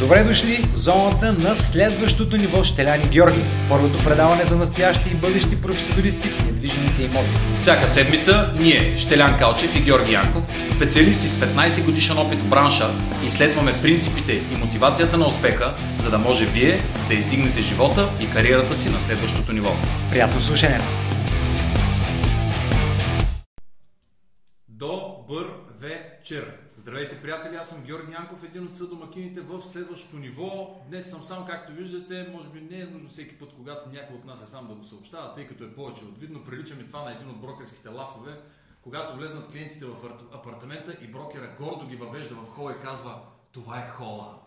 Добре дошли в зоната на следващото ниво Щеляни Георги. Първото предаване за настоящи и бъдещи професионалисти в недвижимите имоти. Всяка седмица ние, Щелян Калчев и Георги Янков, специалисти с 15 годишен опит в бранша, изследваме принципите и мотивацията на успеха, за да може вие да издигнете живота и кариерата си на следващото ниво. Приятно слушане! Добър вечер! Здравейте, приятели! Аз съм Георги Янков, един от съдомакините в следващото ниво. Днес съм сам, както виждате. Може би не е нужно всеки път, когато някой от нас е сам да го съобщава, тъй като е повече от видно. Прилича ми това на един от брокерските лафове, когато влезнат клиентите в апартамента и брокера гордо ги въвежда в хола и казва това е хола.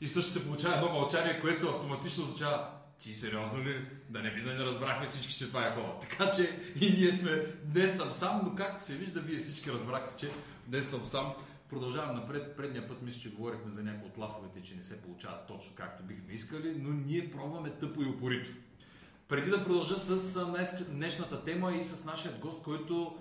И също се получава едно мълчание, което автоматично означава ти сериозно ли? Да не би да не разбрахме всички, че това е хола. Така че и ние сме днес съм сам, но както се вижда, вие всички разбрахте, че днес съм сам. Продължавам напред. Предния път мисля, че говорихме за някои от лафовете, че не се получават точно както бихме искали, но ние пробваме тъпо и упорито. Преди да продължа с днешната тема и с нашия гост, който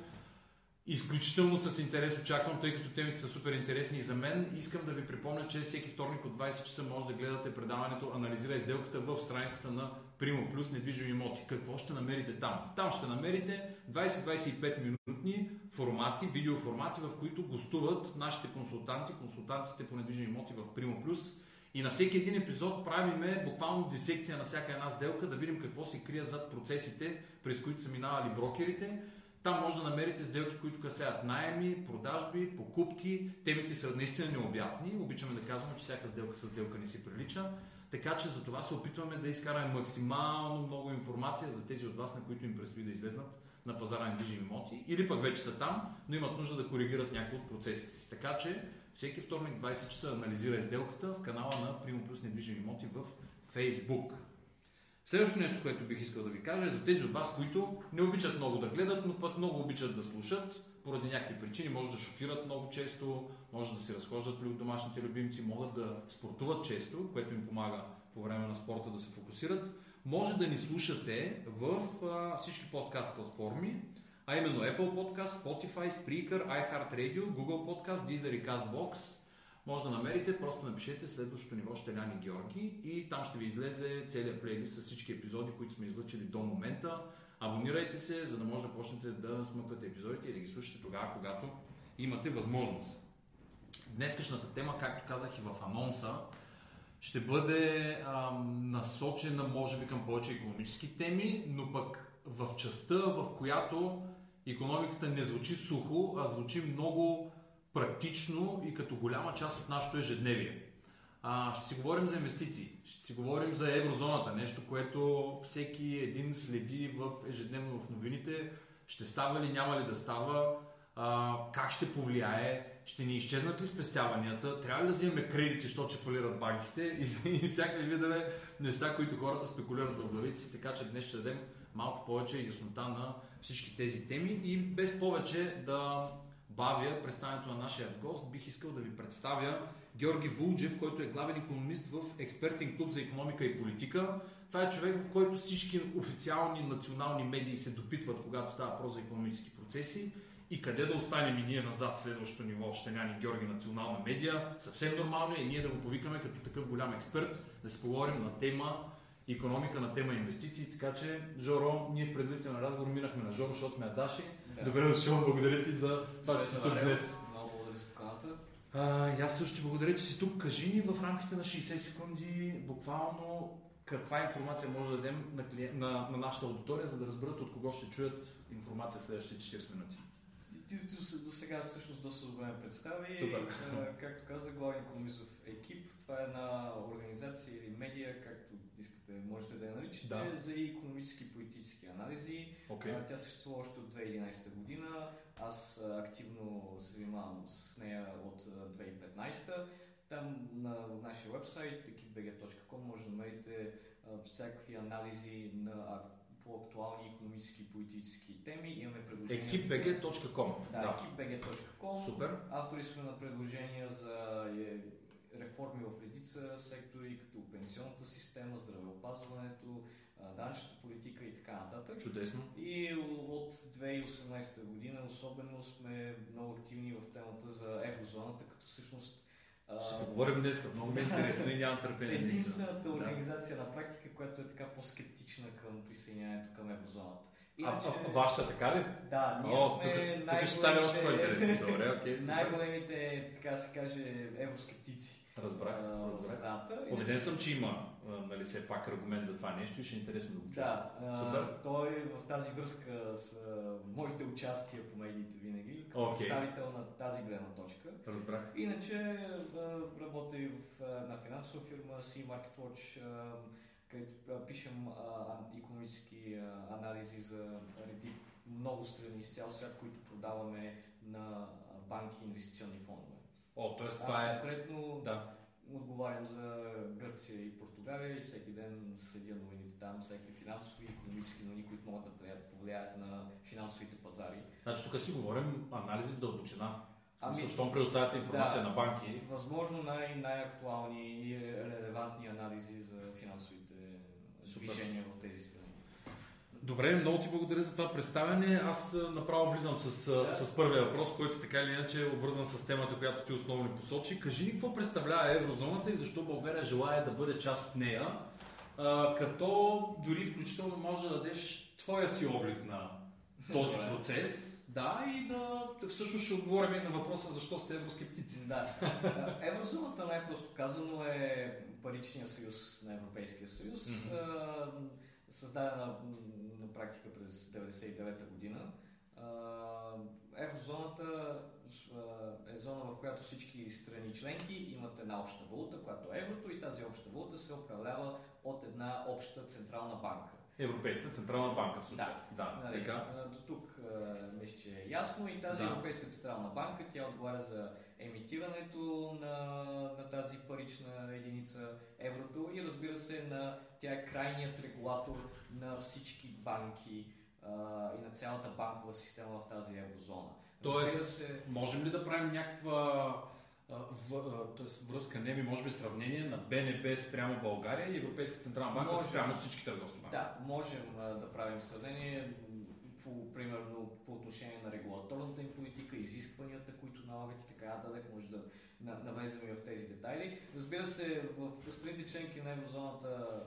изключително с интерес очаквам, тъй като темите са супер интересни и за мен. Искам да ви припомня, че всеки вторник от 20 часа може да гледате предаването Анализира изделката в страницата на Primo Plus недвижими имоти. Какво ще намерите там? Там ще намерите 20-25 минутни формати, видеоформати, в които гостуват нашите консултанти, консултантите по недвижими имоти в Primo Plus. И на всеки един епизод правиме буквално дисекция на всяка една сделка, да видим какво се крие зад процесите, през които са минавали брокерите там може да намерите сделки, които касаят найеми, продажби, покупки. Темите са наистина необятни. Обичаме да казваме, че всяка сделка с сделка не си прилича. Така че за това се опитваме да изкараме максимално много информация за тези от вас, на които им предстои да излезнат на пазара на движими имоти, или пък вече са там, но имат нужда да коригират някои от процесите си. Така че всеки вторник 20 часа анализира сделката в канала на Primo Plus недвижими имоти в Facebook. Следващото нещо, което бих искал да ви кажа е за тези от вас, които не обичат много да гледат, но пък много обичат да слушат, поради някакви причини, може да шофират много често, може да се разхождат при домашните любимци, могат да спортуват често, което им помага по време на спорта да се фокусират. Може да ни слушате в а, всички подкаст платформи, а именно Apple Podcast, Spotify, Spreaker, iHeartRadio, Google Podcast, Deezer и CastBox – може да намерите, просто напишете следващото ниво Щеляни Георги и там ще ви излезе целият плейлист с всички епизоди, които сме излъчили до момента. Абонирайте се, за да може да почнете да смъквате епизодите и да ги слушате тогава, когато имате възможност. Днескашната тема, както казах и в анонса, ще бъде ам, насочена, може би, към повече економически теми, но пък в частта, в която економиката не звучи сухо, а звучи много практично и като голяма част от нашето ежедневие. А, ще си говорим за инвестиции, ще си говорим за еврозоната, нещо, което всеки един следи в ежедневно в новините. Ще става ли, няма ли да става, а, как ще повлияе, ще ни изчезнат ли спестяванията, трябва ли да вземем кредити, защото ще фалират банките? И, и всякакви видове неща, които хората спекулират в главите така че днес ще дадем малко повече яснота на всички тези теми и без повече да бавя представянето на нашия гост, бих искал да ви представя Георги Вулджев, който е главен економист в експертен клуб за економика и политика. Това е човек, в който всички официални национални медии се допитват, когато става въпрос за економически процеси и къде да останем и ние назад следващото ниво, ще няма Георги национална медия. Съвсем нормално е и ние да го повикаме като такъв голям експерт, да се поговорим на тема економика на тема инвестиции, така че Жоро, ние в предварителен разговор минахме на Жоро, защото сме Адаши. Да. Добре дошъл, благодаря ти за това, че си тук днес. Много благодаря за поканата. А, аз също ти благодаря, че си тук. Кажи ни в рамките на 60 секунди буквално каква информация може да дадем на, клиент, на, на нашата аудитория, за да разберат от кого ще чуят информация следващите 40 минути. Ти до, сега всъщност доста добре ме представи. Супер. Както каза, главен економизов екип. Това е една организация или медия, както искате, можете да я наричате, Да. за економически и политически анализи. А, Тя съществува още от 2011 година. Аз активно се занимавам с нея от а, 2015. Там на нашия вебсайт ekipbg.com може да намерите всякакви анализи на по актуални економически и политически теми. Имаме предложения. Ekipbg.com Да, да. ekipbg.com. Супер. Автори сме на предложения за е, реформи в редица сектори, като пенсионната система, здравеопазването, данъчната политика и така нататък. Чудесно. И от 2018 година особено сме много активни в темата за еврозоната, като всъщност Ще поговорим днес, много ме интересно и нямам търпение. единствената Да. организация на практика, която е така по-скептична към присъединяването към еврозоната. А, а, вашата така ли? Да, ние О, сме тук, тук ще стане още най-големите- по-интересно. Добре, супер. най-големите, така се каже, евроскептици Разбрах, а, разбрах. Убеден съм, че има а, нали, все пак аргумент за това нещо и ще е интересно да го чуя. Да, а, Супер. той в тази връзка с а, моите участия по медиите винаги, като Окей. представител на тази гледна точка. Разбрах. Иначе а, работя и в а, една финансова фирма C Market Watch, а, където а, пишем економически анализи за реди много страни из цял свят, които продаваме на а, банки и инвестиционни фондове. О, т.е. Това е... конкретно Да. отговарям за Гърция и Португалия и всеки ден следя новините там, всеки финансови и економически новини, които могат да повлияят- на финансовите пазари. Значи тук си говорим анализи в дълбочина. Ами- щом предоставяте информация Да. на банки, Възможно най- най-актуални и релевантни анализи за финансовите Супер. движения в тези страни. Добре, много ти благодаря за това представяне. Аз направо влизам с, Да. с първия въпрос, който така или иначе е обвързан с темата, която ти основно посочи. Кажи ни какво представлява еврозоната и защо България желая да бъде част от нея, а, като дори включително може да дадеш твоя си облик на този Добре. процес. Да, и да всъщност ще отговорим и на въпроса защо сте евроскептици. Да. Еврозоната, най-просто казано, е паричния съюз на Европейския съюз, Мгм. Създадена на практика през 1999 година. Еврозоната е зона, в която всички страни членки имат една обща валута, която е еврото и тази обща валута се управлява от една обща централна банка. Европейска централна банка в случая. Да, Нали, така. До тук мисля, че е ясно и тази Да. Европейска централна банка, тя отговаря за емитирането на, на тази парична единица еврото и разбира се на тя е крайният регулатор на всички банки а, и на цялата банкова система в тази еврозона. Тоест, се, Можем ли да правим някаква в, тоест връзка, не ми, може би сравнение на БНБ спрямо България и Европейска централна банка Може. спрямо всички търговски банки? Да, можем да правим сравнение по, примерно по отношение на регулаторната им политика, изискванията, които налагат и така нататък, може да на- навлезем и в тези детайли. Разбира се, в страните членки на еврозоната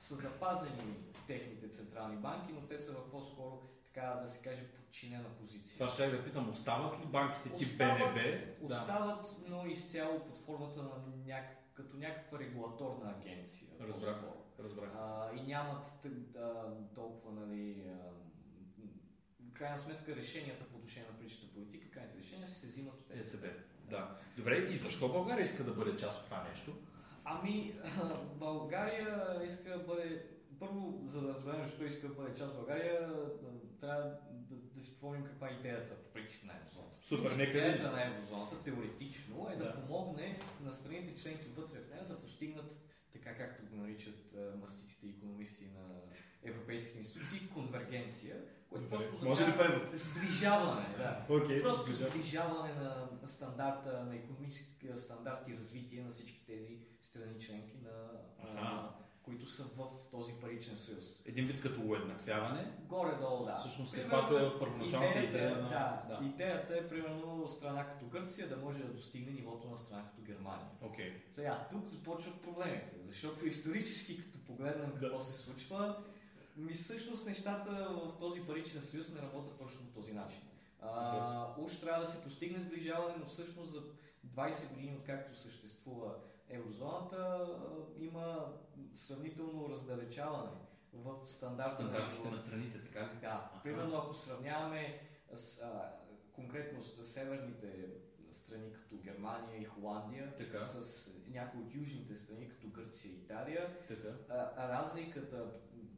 са запазени техните централни банки, но те са в по-скоро, така да се каже, подчинена позиция. Това ще я да питам, остават ли банките тип Остават- БНБ? Остават, но изцяло под формата на няк... като някаква регулаторна агенция. Разбрах. по-скоро. Разбрах. А, и нямат т- а, толкова, нали, а, в крайна сметка решенията по отношение на паричната политика, крайните решения се взимат от ЕЦБ. ЕЦБ. Да. Добре, и защо България иска да бъде част от това нещо? Ами, България иска да бъде... Първо, за да разберем защо иска да бъде част от България, трябва да, да си помним каква е идеята по принцип на еврозоната. Супер, нека Идеята на еврозоната теоретично е да, Да. помогне на страните членки вътре в нея да постигнат така както го наричат а, маститите економисти на европейските институции, конвергенция, което Добре. просто Може ли означава превод? сближаване, да. Окей. Просто сближаване на стандарта, на економическия стандарт и развитие на всички тези страни членки на, Аха. Които са в този паричен съюз. Един вид като уеднаквяване. Горе-долу, да. Всъщност, Примерно, каквато е първоначалната идеята, идея на- Да, да. идеята е примерно страна като Гърция да може да достигне нивото на страна като Германия. Окей. Сега, тук започват проблемите, защото исторически, като погледнем какво се случва, ми всъщност нещата в този паричен съюз не работят точно по този начин. А, уж трябва да се постигне сближаване, но всъщност за 20 години, откакто съществува еврозоната, има сравнително раздалечаване в стандарта на Стандартите на страните, така ли? Да, Аха. примерно ако сравняваме с, а, конкретно с северните страни като Германия и Холандия Така. с някои от южните страни като Гърция и Италия, Така. а, разликата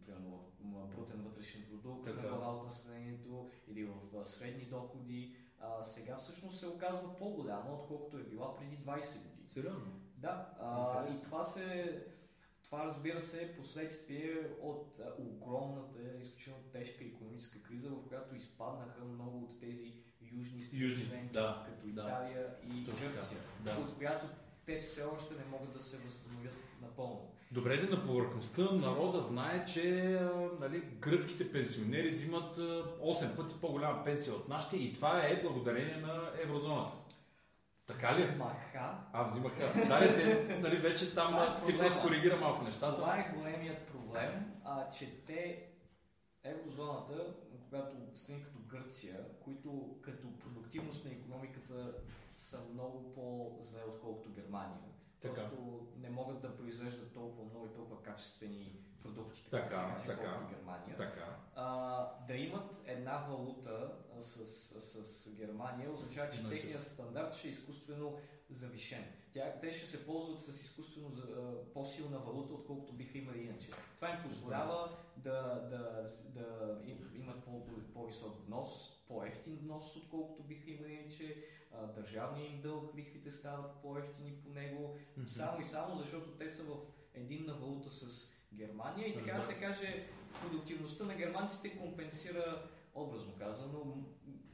примерно в брутен вътрешен продукт Така. на глава от населението или в средни доходи, а, сега всъщност се оказва по-голяма, отколкото е била преди 20 години. Сериозно? Да, а, и това се. Това разбира се е последствие от огромната, изключително тежка економическа криза, в която изпаднаха много от тези южни страни, да, като да. Италия и Точно така, Гърция, да. от която те все още не могат да се възстановят напълно. Добре, де на повърхността народа знае, че нали, гръцките пенсионери взимат а, 8 пъти по-голяма пенсия от нашите и това е благодарение на еврозоната. Така ли? Маха, А, взимаха. Да, ли, те, нали, вече там е Ципрас проблема. коригира малко нещата. Това е големият проблем, а, че те, еврозоната, когато страни като Гърция, които като продуктивност на економиката са много по-зле, отколкото Германия. Така. Просто не могат да произвеждат толкова много и толкова качествени продукти, така, да се Така, каже, така. Германия. Така. А, да имат една валута с, с, с Германия означава, че техният стандарт ще е изкуствено завишен. Тя, те ще се ползват с изкуствено по-силна валута, отколкото биха имали иначе. Това им позволява да, да, да им- имат по, по-висок внос, по-ефтин внос, отколкото биха имали иначе. А, Държавният им дълг, лихвите стават по-ефтини по него. Само и само защото те са в единна валута с Германия и така да се каже, продуктивността на германците компенсира, образно казано,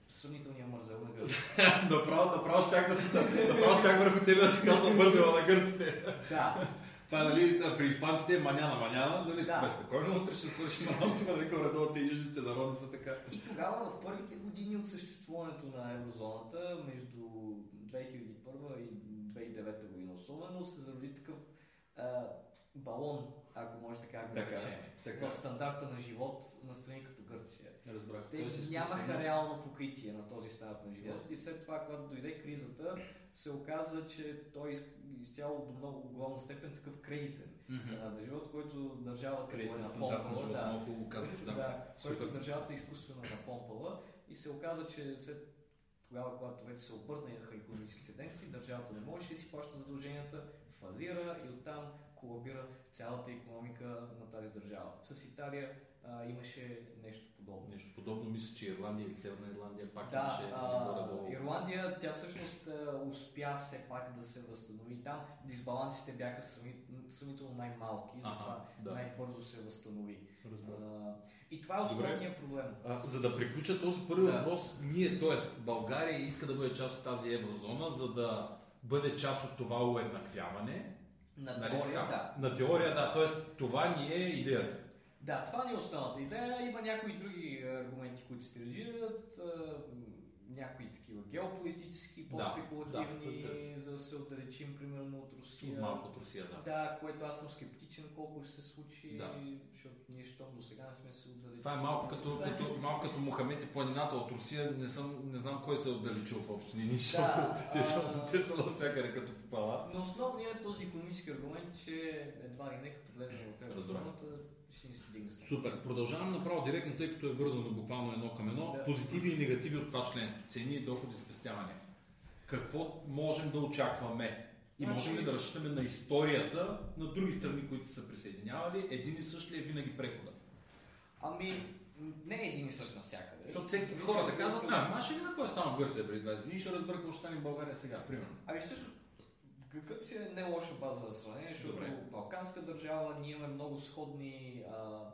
сравнителния мързел на гърците. направо, направо щях да се направо щях върху тебе да се казвам бързела на гърците. да, Това, нали, при испанците е маняна, маняна, нали, Да. спокойно, утре ще свършим работа, нали, горе-долу те южните народи са така. и тогава в първите години от съществуването на еврозоната, между 2001 и 2009 година особено, се зароди такъв а, балон, ако може така да го наречем, така. в стандарта на живот на страни като Гърция. Разбрах. Те Тоест, нямаха реално покритие на този стандарт на живот. И след това, когато дойде кризата, се оказа, че той е из- изцяло до много голяма степен такъв кредитен стандарт на живот, който държавата е Кредитен на напомпала. Да, много хубаво казваш, да. да, който държавата е изкуствено напомпала и се оказа, че след тогава, когато вече се обърнаха економическите тенденции, държавата не можеше да си плаща задълженията, фалира и оттам колабира цялата економика на тази държава. С Италия а, имаше нещо подобно. Нещо подобно мисля, че Ирландия или Северна Ирландия пак Да, имаше а. Ирландия, тя всъщност а, успя все пак да се възстанови. Там дисбалансите бяха сами, сравнително най-малки, затова да. най-бързо се възстанови. А, и това е основният проблем. А, за да приключа този първи Да. въпрос, ние, т.е. България иска да бъде част от тази еврозона, за да бъде част от това уеднаквяване. На Нали теория, така? да. На теория, да. Т.е. това ни е идеята. Да, това ни е основната идея. Има някои други а, аргументи, които се реализират. Някои такива геополитически, по-спекулативни, да, се. за да се отдалечим примерно от Русия. Малко от Русия, да. Да, което аз съм скептичен колко ще се случи, Да. защото ние, щом до сега не сме се отдалечили. Това е малко като, Да. като, малко като Мохамед и планината от Русия. Не, съм, не знам кой се е отдалечил в общи линии, защото Да, те, са, а- те са навсякъде като попала. Но основният е този економически аргумент, че едва ли не като влезем в еврозоната, ще ни се дигне стъпка. Супер. Продължавам направо директно, тъй като е вързано буквално едно към едно. Да. Позитиви и негативи от това членство. Цени, доходи, спестяване. Какво можем да очакваме? И Значи- можем ли да разчитаме на историята на други страни, които са присъединявали? Един и същ ли е винаги прехода? Ами, не е един и същ навсякъде. Защото всеки хората казват, страната. а, маше ли на какво е станал в Гърция преди 20 години? Ще разбера какво ще стане в България сега, примерно. Ами всъщност, Гърция е не лоша база за сравнение, защото Добре. е балканска държава, ние имаме много сходни, а,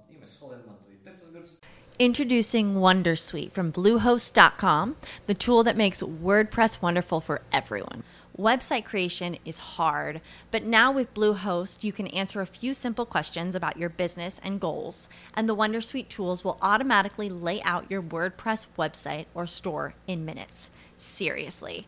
имаме сходен менталитет с Гърция. Introducing Wondersuite from Bluehost.com, the tool that makes WordPress wonderful for everyone. Website creation is hard, but now with Bluehost, you can answer a few simple questions about your business and goals, and the Wondersuite tools will automatically lay out your WordPress website or store in minutes. Seriously.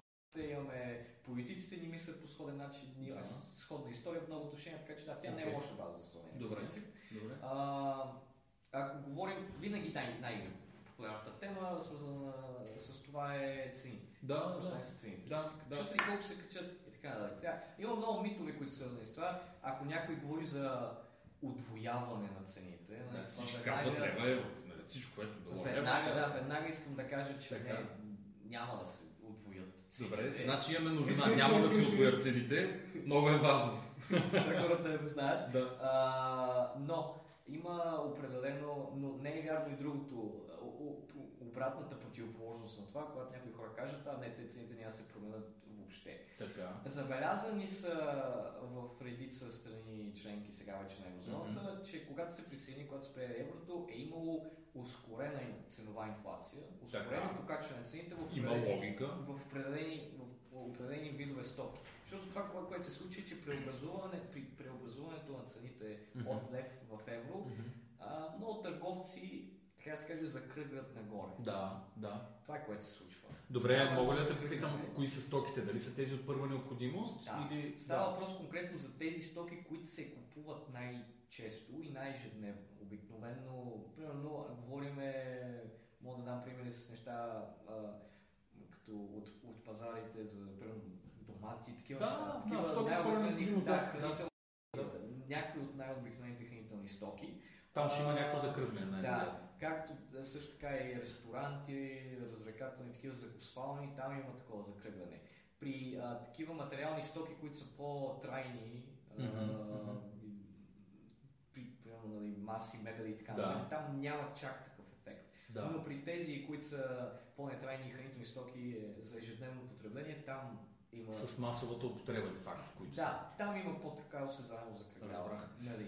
Винаги най- най-популярната тема, свързана с това е цените. Да, Просто да. са цените. Да, да. Защото и колко се качат и така нататък. Сега, има много митове, които са свързани с това. Ако някой говори за удвояване на цените, нали, Да, това всички веднага- казват лева евро. Нали, Всичко, което било евро. Веднага, ще- да, веднага искам да кажа, че Така. не, няма да се удвоят цените. Добре, значи имаме новина. Няма да се отвоят цените. Много е важно. да хората не знаят. Да. А, но има определено, но не е вярно и другото. Обратната противоположност на това, когато някои хора кажат, а не, те цените няма се променят въобще. Така. Забелязани са в редица страни членки сега вече на еврозоната, че когато се присъедини, когато се прие еврото, е имало ускорена ценова инфлация, ускорено покачване на цените в определени- в определени, в определени видове стоки. Защото това, кое- което се случи, е, че преобразуване, при преобразуването на цените от лев в евро, а, много търговци, така да се каже, закръгват нагоре. Да, да. Това е което се случва. Добре, Става мога ли да те попитам кои са стоките? Дали са тези от първа необходимост? Да. Или... Става Да. въпрос конкретно за тези стоки, които се купуват най-често и най-ежедневно. Обикновено, примерно, говориме, мога да дам примери с неща, а, като от, от пазарите за примерно, домати, такива Да, неща. да, Такива стоки, най-обикновени, да, да, хранителни, някои от най-обикновените хранителни стоки. Там ще има някакво закръгляне. нали? Да, както също така и ресторанти, развлекателни такива закуспални, там има такова закръгляне. При а, такива материални стоки, които са по-трайни, мгм. при примерно, нали, маси, мебели и така Да. там няма чак такъв ефект. Да. Но при тези, които са по-нетрайни хранителни стоки е, за ежедневно потребление, там има... С масовата употреба, де факто, които са. Да, там има по-така осезаемо закръгляване. Разбрах. Нали.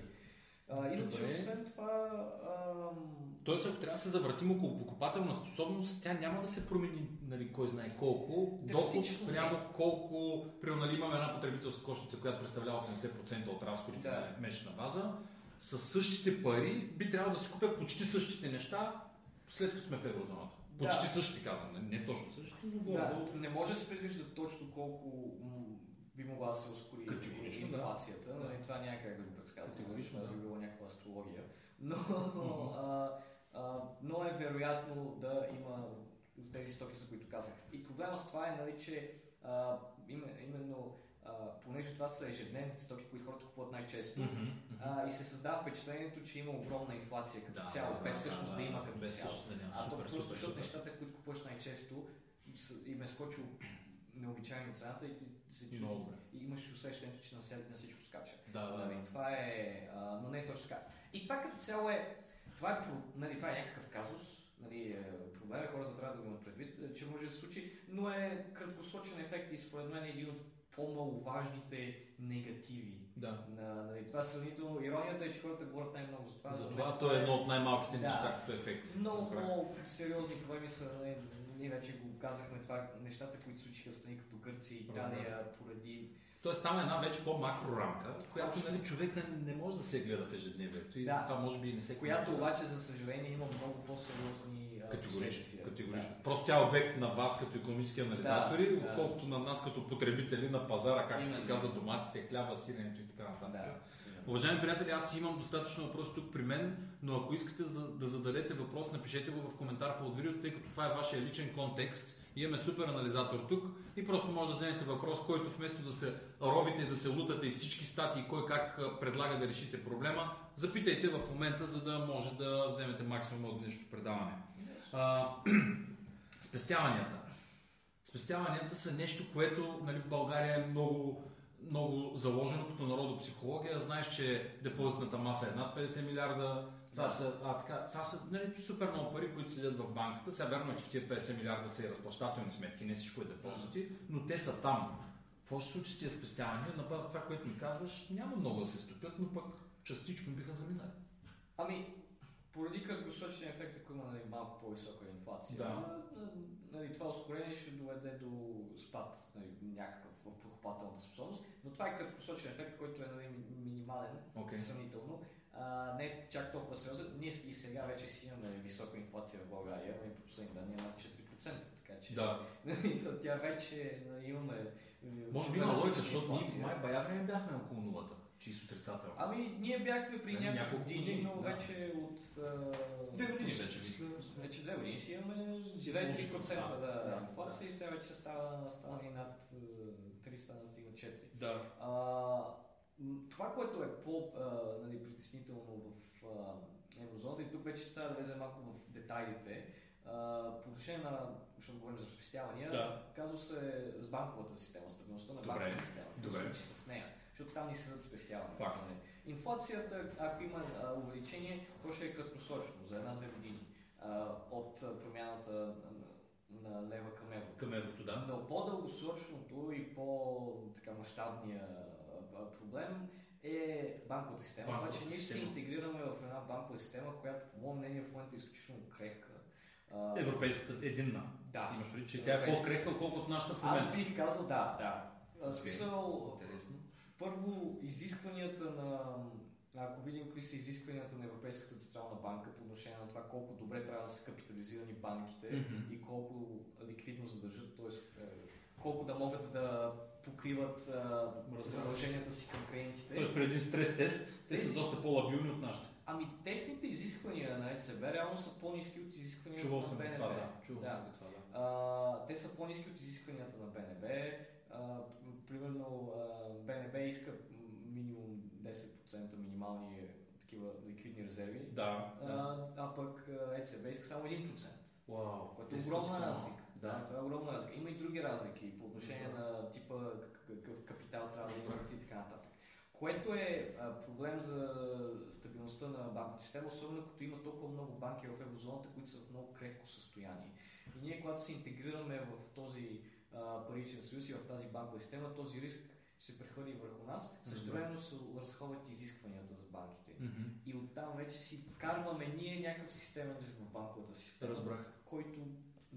А, иначе, Добре. освен това, ам, Тоест, ако трябва да се завъртим около покупателна способност, тя няма да се промени, нали, кой знае колко. Доход Драстично спрямо колко, примерно, нали, имаме една потребителска кошница, която представлява 80% от разходите Да. на месечна база. С същите пари би трябвало да си купят почти същите неща, след като сме в еврозоната. Да. Почти същите, казвам. Не, не точно същите, но Да, не може да се предвижда точно колко би могла да се ускори Категорично, да. инфлацията. Да. Нали, Това няма как да го предсказва. Категорично, да. би било някаква астрология. Но, а, а, но е вероятно да има за тези стоки, за които казах. И проблема с това е, нали, че а, им- именно а, понеже това са ежедневните стоки, които хората купуват най-често, Мгм, мгм. а, и се създава впечатлението, че има огромна инфлация като Да, цяло, да, без всъщност да, да, има да, като без цяло. да. А то просто супер, защото нещата, които купуваш най-често, им е скочил необичайно цената и ти се чу- и имаш усещането, че на, се- на всичко скача. Да, да, Нали, това е, а, но не е точно така. И това като цяло е, това е, нали, това е някакъв казус, нали, е, проблем е, хората трябва да го имат предвид, е, че може да се случи, но е краткосрочен ефект и според мен е един от по-маловажните негативи Да. На, нали, това сравнително. Иронията е, че хората говорят най-много за това. Затова защото то е едно от най-малките Да. неща като ефект. Много по-сериозни проблеми са, нали, ние вече го казахме, това нещата, които случиха в страни като Гърция и Италия, поради Тоест там е една вече по-макро рамка, която Точно. нали, човека не може да се гледа в ежедневието и Да. затова може би не се която обаче, за съжаление, има много по-сериозни Категорично. категорично. Просто тя е обект на вас като економически анализатори, Да, да. отколкото на нас като потребители на пазара, както ти Именно. каза, доматите, хляба, сиренето и така Да. нататък. да. Уважаеми приятели, аз имам достатъчно въпроси тук при мен, но ако искате да зададете въпрос, напишете го в коментар под видеото, тъй като това е вашия личен контекст. Имаме супер анализатор тук и просто може да вземете въпрос, който вместо да се ровите и да се лутате из всички статии, кой как предлага да решите проблема, запитайте в момента, за да може да вземете максимум от днешното предаване. А, спестяванията. Спестяванията са нещо, което нали, в България е много, много заложено като народопсихология. Знаеш, че депозитната маса е над 50 милиарда. Това са, а, така, това са нали, супер много пари, които седят в банката. Сега вярно е, че в тия 50 милиарда са и разплащателни сметки, не всичко е депозити, но те са там. Какво ще се случи с тия спестявания? На база това, което ми казваш, няма много да се стопят, но пък частично биха заминали. Ами, поради краткосрочния ефект, ако има нали, малко по-висока инфлация, Да. нали, това ускорение ще доведе до спад нали, някакъв в покупателната способност, но това е краткосрочен ефект, който е нали, ми- минимален, Окей. сравнително. А, не е чак толкова сериозен. Ние и сега вече си имаме висока инфлация в България, но и по последни данни е над 4%, така че Да. нали, тя вече нали, имаме... Може би има логика, защото ние май баяха не бяхме около нулата, чист отрицателно. Ами, ние бяхме при Нали, няколко няколко години, години, но да. вече от... а, Две години вече, мисля. Вече две години си имаме Си 2-3% да, да, да, да, инфлация и сега вече става, става и над а, 300 на стигна 4. Да. А, това, което е по-притеснително в а, еврозоната, и тук вече става да влезе малко в детайлите, по отношение на, защото говорим за спестявания, Да. казва се с банковата система, стабилността на Добре. банковата система. Какво се Добре. случи с нея? Защото там ни седат спестявания. Факт. Инфлацията, ако има а, увеличение, то ще е краткосрочно, за една-две години, а, от промяната на, лева към евро. Към еврото, да. Но по-дългосрочното и по-мащабния проблем е банковата система. Банковата това, че ние се интегрираме в една банкова система, която, по мое мнение, в момента е изключително крехка. Европейската единна. Да. Имаш преди, че тя е Европейска. по-крехка, отколкото нашата в Аз момента. бих казал да, да. Смисъл, Интересно. Първо, изискванията на... Ако видим какви са изискванията на Европейската централна банка по отношение на това колко добре трябва да са капитализирани банките Мгм. и колко ликвидност да държат, т.е. колко да могат да покриват а, задълженията си към клиентите. Тоест при един стрес тест, те са доста по-лабилни от нашите. Ами техните изисквания на ЕЦБ реално са по-низки от изискванията Чувал на БНБ. това, да. Чувал Да. съм това, да. А, те са по-низки от изискванията на БНБ. А, примерно а, БНБ иска минимум 10% минимални такива ликвидни резерви, Да, да. а, а пък а, ЕЦБ иска само 1%. Вау. Което е огромна разлика. Да. това е огромна разлика. Има и други разлики по отношение на типа какъв капитал трябва да имат и така нататък. Което е а, проблем за стабилността на банковата система, особено като има толкова много банки в еврозоната, които са в много крехко състояние. И ние, когато се интегрираме в този а, паричен съюз и в тази банкова система, този риск ще се прехвърли върху нас. Също времено се разходват изискванията за банките. Мгм. И оттам вече си вкарваме ние някакъв системен риск в банковата система, Разбрах. който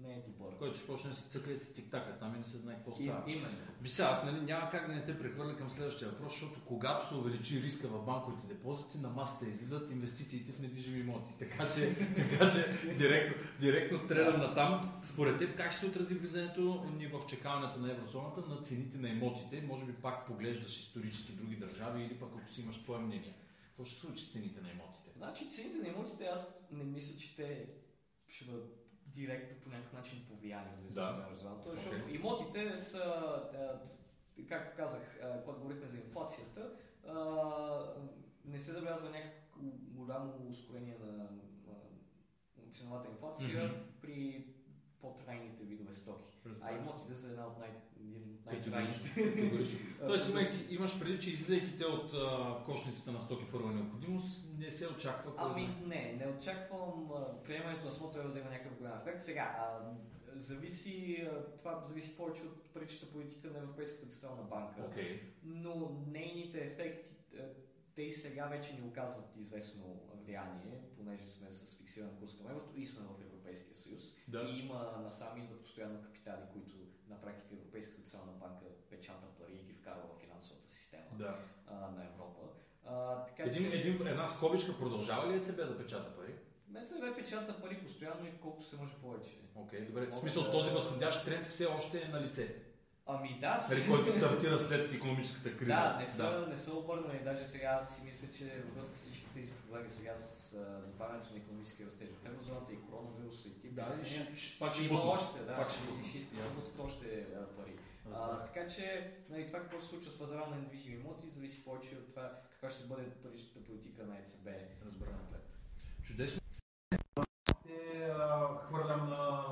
не е добър. Който ще почне да се цъка и се тиктака, там и не се знае какво И, става. именно. Виж сега, аз нали, няма как да не те прехвърля към следващия въпрос, защото когато се увеличи риска в банковите депозити, на масата излизат инвестициите в недвижими имоти. Така че, така че директно, директно стрелям на там. Според теб как ще се отрази влизането ни в чекалането на еврозоната на цените на имотите? Може би пак поглеждаш исторически други държави или пък ако си имаш твое мнение. Какво ще случи с цените на имотите? Значи цените на имотите аз не мисля, че те ще бъдат директно по някакъв начин повлияни от Да. еврозоната, защото Окей. имотите са, както казах, когато говорихме за инфлацията, не се забелязва някакво голямо ускорение на, ценовата инфлация Мгм. при по-трайните видове стоки. А имотите са една от най- най-трайните. Тоест имайки, имаш преди, че излизайки те от а, кошницата на стоки първа необходимост, не се очаква Ами не, не очаквам а, приемането на самото евро да има някакъв голям ефект. Сега, а, зависи, а, това зависи повече от паричната политика на Европейската централна банка. Окей. но нейните ефекти, е, те и сега вече ни оказват известно влияние, понеже сме с фиксиран курс към еврото и сме в Европейския съюз. Да. И има насам идват постоянно капитали, които на практика Европейската централна банка печата пари и ги вкарва в финансовата система Да. а, на Европа. А, така Един, че един, една скобичка продължава ли ЕЦБ да печата пари? МЦБ печата пари постоянно и колкото се може повече. Окей, добре. В смисъл, този възходящ тренд все още е на лице. Ами да, Нали, който стартира след економическата криза. Да, не са, не са обърнали. Даже сега аз си мисля, че във връзка с всички тези проблеми сега с а, забавянето на економическия растеж в еврозоната и коронавируса и тип Да, и ще- пак ще има още, да, Пак ще, ще ще да бутнат още а, пари. А, така че нали, това какво се случва с пазара на недвижими имоти зависи повече от това каква ще бъде паричната политика на ЕЦБ Разбрах. за напред. Чудесно. Те а, хвърлям на,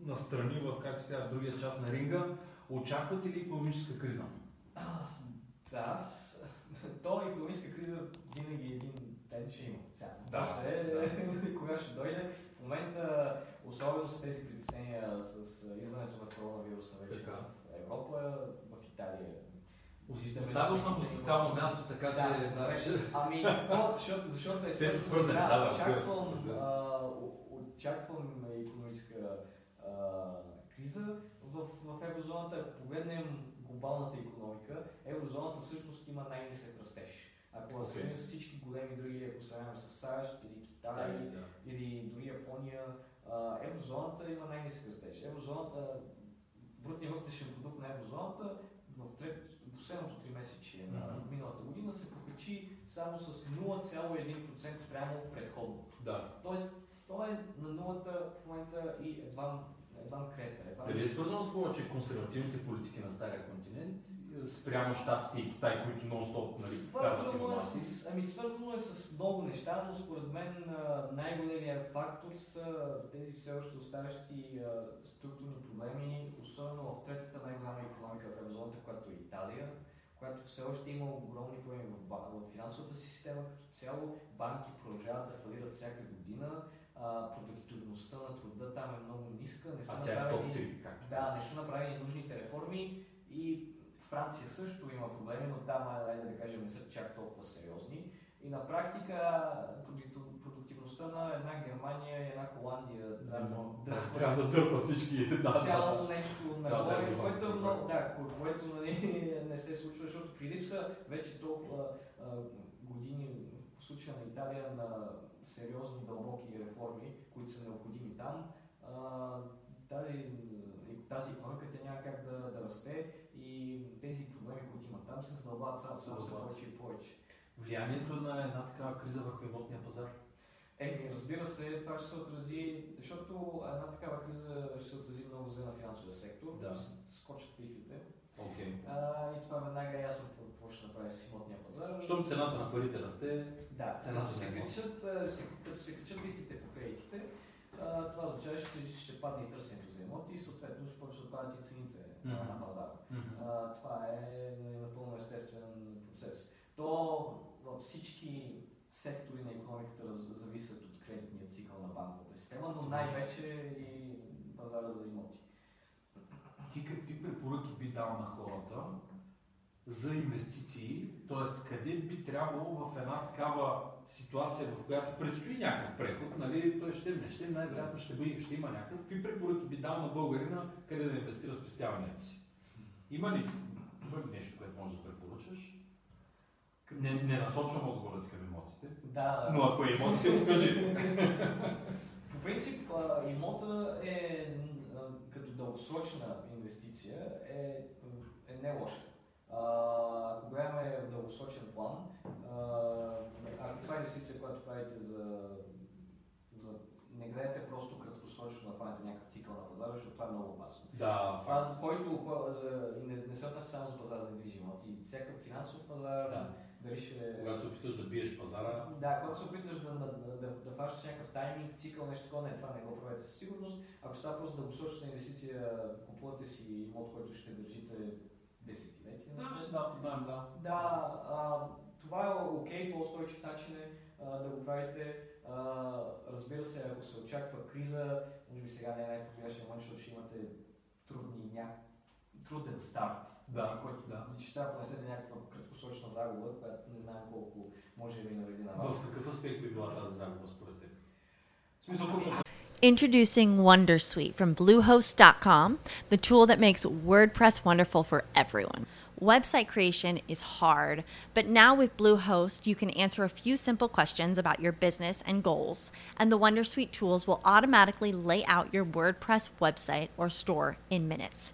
на страни в, как се казва, другия част на ринга. Очаквате ли економическа криза? Да, с... то економическа криза винаги един ден ще има. Сега, Да, после, кога ще дойде. В момента, особено с тези притеснения с идването на коронавируса вече Така. в Европа, в Италия. Оставил съм по специално място, така че... Да, добре. ами, то, защото, защото е Те са свързани, да, да, очаквам, разбира се. а, о- очаквам економическа а, криза в, в еврозоната. Ако погледнем глобалната економика, еврозоната всъщност има най-нисък растеж. Ако Окей. сравним всички големи други, ако сравним с САЩ или Китай, да. или дори Япония, еврозоната има най-нисък растеж. Еврозоната, брутният вътрешен продукт на еврозоната в последното три месече на Мгм. миналата година се покачи само с 0,1% спрямо предходното. Да. Тоест, то е на нулата в момента и едва, едва крета. Едва Дали е свързано с повече консервативните политики на Стария континент спрямо Штатите и Китай, които нон-стоп нали, Свързано е, с, ами, свързано е с много неща, но според мен най-големият фактор са тези все още оставащи структурни проблеми, особено в третата най-голяма економика в еврозоната, която е Италия, която все още има огромни проблеми в, финансовата си система като цяло. Банки продължават да фалират всяка година, а, продуктивността на труда там е много ниска, не са А тя е в топ направени 3, както да, не са направени нужните реформи и Франция също има проблеми, но там, айде да кажем, не са чак толкова сериозни. И на практика продуктив- продуктивността на една Германия и една Холандия трябва да, дърпа всички. Да, цялото нещо на еврозона, което е много, да, ко- което нали, не се случва, защото при липса вече толкова а, години в случая на Италия на сериозни дълбоки реформи, които са необходими там, тази, тази економика тя няма как да, да расте и тези проблеми, които има там, се задълбават само, все Задълбават. повече и повече. Влиянието на една такава криза върху имотния пазар? Еми, разбира се, това ще се отрази, защото една такава криза ще се отрази много зле на финансовия сектор, Да. скочат лихвите. Окей. А, и това веднага е ясно какво, ще направи с имотния пазар. Щом цената на парите расте, Да, Цената се качат, се, като се качат лихвите по кредитите, а, това означава, че ще падне и търсенето за имоти и съответно ще почнат да падат и цените на- Мгм. на пазара. Мгм. А, това е нали, напълно естествен процес. То във всички сектори на економиката зависят от кредитния цикъл на банковата система, но най-вече и пазара за имоти. Ти какви препоръки би дал на хората за инвестиции, т.е. къде би трябвало в една такава ситуация, в която предстои някакъв преход, нали, той ще не ще, най-вероятно ще, бъде, ще има някакъв, какви препоръки би дал на българина къде да инвестира спестяванията си? Има ли, има ли нещо, което можеш да препоръчаш? Не, не насочвам отговора ти към имотите, Да, но ако е имотите, го кажи. По принцип, имота е като дългосрочна инвестиция е, е не лоша. Ако гледаме в дългосрочен план, ако това е инвестиция, която правите за, за не гледате просто краткосрочно да хванете някакъв цикъл на пазара, защото това е много опасно. Да, Това, за който ко- за, и не, не се отнася само за пазар за недвижими имоти, всякакъв финансов пазар, Да. Дали ще... Когато се опиташ да биеш пазара, Да, когато се опитваш да, да, да, да, да фащаш някакъв тайминг, цикъл, нещо такова, не, това не го правете със сигурност. Ако става просто дългосрочна инвестиция, купувате си имот, който ще държите десетилетия. напред. да, да, да. Да, а, това е окей, по-устойчив начин е да го правите. А, разбира се, ако се очаква криза, може би сега не е най-подходящия момент, защото ще имате трудни, ня... труден старт, Да, който да. ще трябва да понесете някаква краткосрочна загуба, която не знаем колко може да ви навреди на вас. В какъв аспект би била тази загуба според теб? В смисъл, първо Introducing Wondersuite from Bluehost.com, the tool that makes WordPress wonderful for everyone. Website creation is hard, but now with Bluehost, you can answer a few simple questions about your business and goals, and the Wondersuite tools will automatically lay out your WordPress website or store in minutes.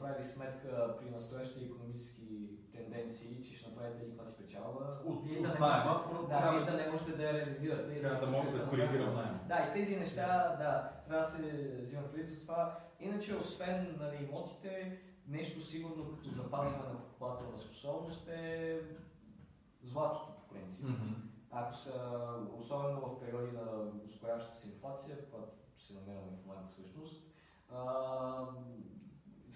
Направили сметка при настоящите економически тенденции, че ще направите ликва си печалба, От- от да, не найема, можете, да, да- да не можете да я реализирате. и Трябва да да спрете на коригирам найема. Да, и тези неща, да, трябва да се взимат предвид за това. Иначе, освен нали, имотите, нещо сигурно като запазване на покупателна способност е златото по принцип. Ако са, особено в периоди на ускоряваща се инфлация, в която се намираме в момента всъщност, а,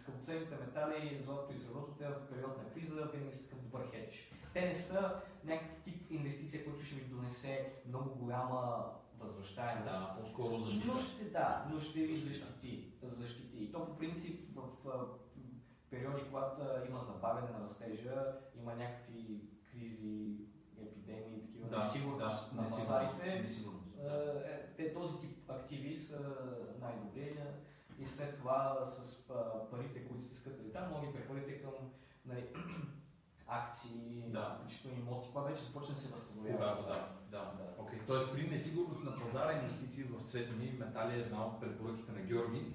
скъпоценните метали, златото и среброто, те в период на криза винаги са такъв добър хедж. Те не са някакъв тип инвестиция, който ще ви донесе много голяма възвръщаемост. Да, по-скоро защита. Но ще, да, но ще ви защити. защити. И то по принцип в периоди, когато има забавяне на растежа, има някакви кризи, епидемии, такива Да, несигурност да, на пазарите. несигурност, а, е, те този тип активи са най-добри и след това с парите, които сте скътали там, може да ги прехвърлите към нали, акции, Да. включително имоти, когато вече започне да се възстановява. Когато, да, да. Окей. Тоест при несигурност на пазара инвестиции в цветни метали е една от препоръките на Георги.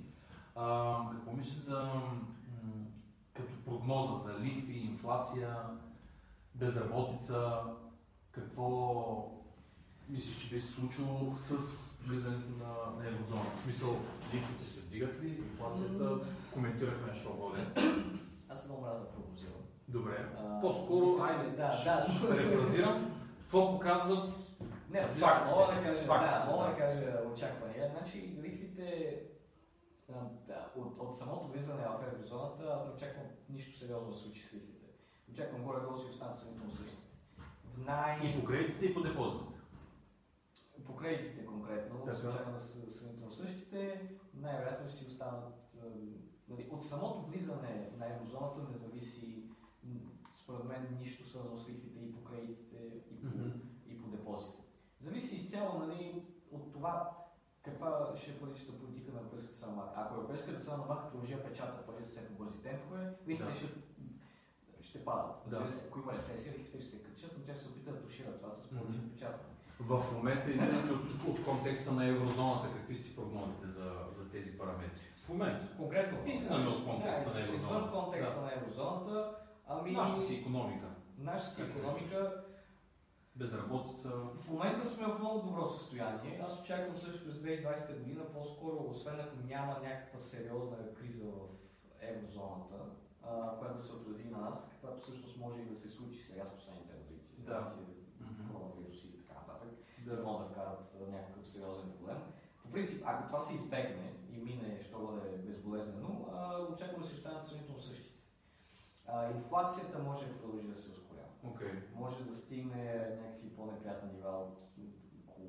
А, какво мислиш за м, като прогноза за лихви, инфлация, безработица, какво мислиш, че би се случило с влизането на, на еврозоната? В смисъл, лихвите се вдигат ли, инфлацията, коментирахме нещо горе. Аз много мразя да прогнозирам. Добре. А, По-скоро, мисля, айде, да, ще- да. ще префразирам. Какво показват Не, Фактите. мога да кажа, Фактите, да, мога да. да кажа очаквания. Значи лихвите да, от, от самото влизане в еврозоната, аз не очаквам нищо сериозно да случи с лихвите. Очаквам горе-долу си останат сравнително същите. В най... и по кредитите, и по депозитите. По кредитите конкретно, да са сравнително същите, най-вероятно си останат... Нали, от самото влизане на еврозоната не зависи според мен нищо свързано с лихвите и по кредитите, и по, и по депозитите. Зависи изцяло нали, от това каква ще е политическата политика на Европейската централна банка. Ако Европейската централна банка продължи да печата пари с всеки бързи темпове, лихвите Да. ще, ще падат. Да. Се, ако има рецесия, лихвите ще се качат, но тя ще се опита да тушира това с повече Мгм. печатане. В момента, извинете, от, от контекста на еврозоната, какви сте прогнозите за, за тези параметри? В момента. Конкретно. Извън от контекста да, на извън еврозоната. контекста Да. на еврозоната, ами... Нашата си економика. Нашата си економика безработица. В момента сме в много добро състояние. Аз очаквам също през 2020 година, по-скоро, освен ако няма някаква сериозна криза в еврозоната, а, която да се отрази на нас, каквато всъщност може и да се случи сега с последните развития. Да. Нататък. Да. Могат да вкарат някакъв сериозен проблем. По принцип, ако това се избегне и мине, що бъде безболезнено, а, очаквам да си останат сравнително същите. А, инфлацията може да продължи да се ускорява. Окей. Може да стигне някакви по-неприятни нива от около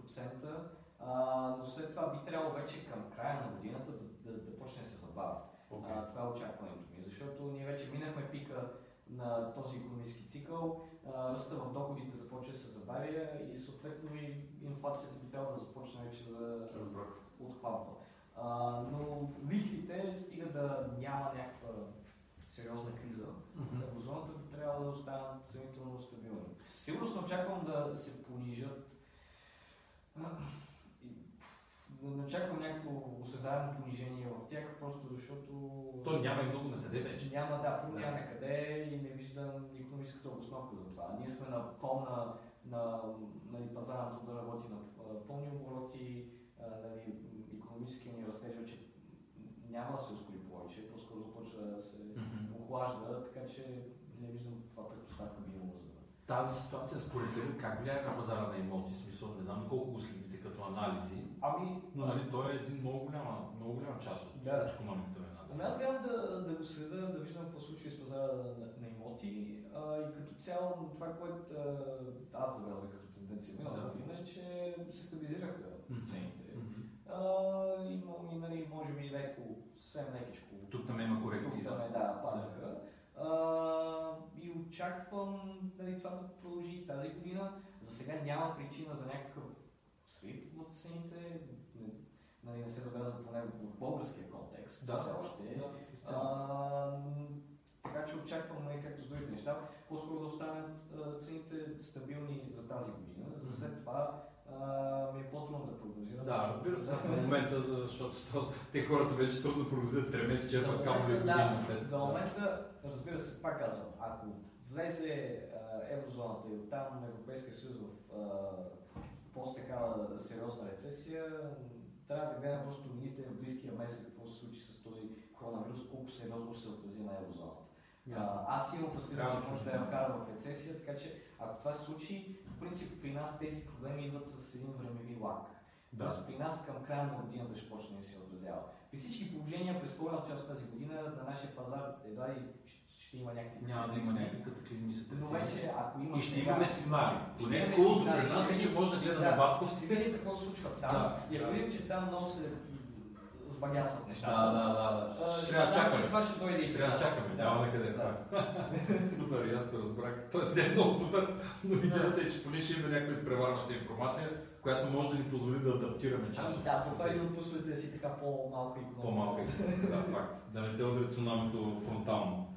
5%, а, но след това би трябвало вече към края на годината да, да, да почне да се забавя. Окей. А, това е очакването ми, защото ние вече минахме пика на този економически цикъл, ръста в доходите започва да се забавя и съответно и инфлацията би трябвало да започне вече да Разбрах. отхлапва. А, но лихвите, стига да няма някаква сериозна криза, Мгм. еврозоната би трябвало да останат сравнително стабилни. Сигурно очаквам да се понижат не очаквам някакво осезаемо понижение в тях, просто защото... То няма и много на къде вече. Няма, да, първо Да. няма на къде и не виждам економическата обосновка за това. Ние сме на пълна, на, нали, пазара труда работи на пълни обороти, нали, економически ни растеж вече няма да се ускори повече, по-скоро започва да се Мгм. охлажда, така че не виждам това предпоставка би имало за Тази ситуация според теб как влияе на пазара на имоти? Смисъл, не знам колко го следите като анализи, Ами, но нали, той е един много голяма, много голяма част от Да. економиката на Ами аз гледам да, да го следа, да виждам какво случва с пазара на, на имоти а, и като цяло това, което а, аз забелязах като тенденция миналата Да. година е, че се стабилизираха цените. Мгм. А, и, нали, може би леко, съвсем лекичко. Тук там има корекции, Тук там е, да, падаха. А, и очаквам нали, това да продължи тази година. За сега няма причина за някакъв срив в цените. Не, нали, не се забелязва поне в българския контекст. Да. Все още. Да. А, така че очаквам, нали, както с другите неща, по-скоро да останат цените стабилни за тази година. За след това ми е по-трудно да прогнозирам. Да, разбира се, за момента, защото то- те хората вече трудно прогнозират 3 месеца, За камо ли да, за момента, разбира се, пак казвам, ако влезе еврозоната и оттам Европейския съюз в по-такава сериозна рецесия, трябва да гледаме просто мините в близкия месец какво се случи с този коронавирус, колко сериозно се отрази на еврозоната. А, аз имам опасения, че може да я вкара в рецесия, така че ако това се случи, в принцип при нас тези проблеми идват с един времеви лак. Да. Тоест при нас към края на годината ще почне да се отразява. При всички положения през по-голямата част тази година на нашия пазар едва ли ще- има някакви Няма да има някакви катаклизми с Но вече, ако има И ще сега- имаме сигнали. Поне сигнали, при нас е, че може да гледа да, на Батковци. Ще видим какво се случва там. Да, И ако видим, че там много се сбагясват нещата. Да, да, да, да. Ще трябва да чакаме. че Това ще дойде. и Ще трябва да чакаме. Няма къде. Да. Супер, и аз те разбрах. Тоест не е много супер, но идеята е, че поне ще има някаква изпреварваща информация, която може да ни позволи да адаптираме част от Да, това е един от плюсовете да си така по-малко икономика. По-малко. Да, факт. Да не те удари цунамито фронтално.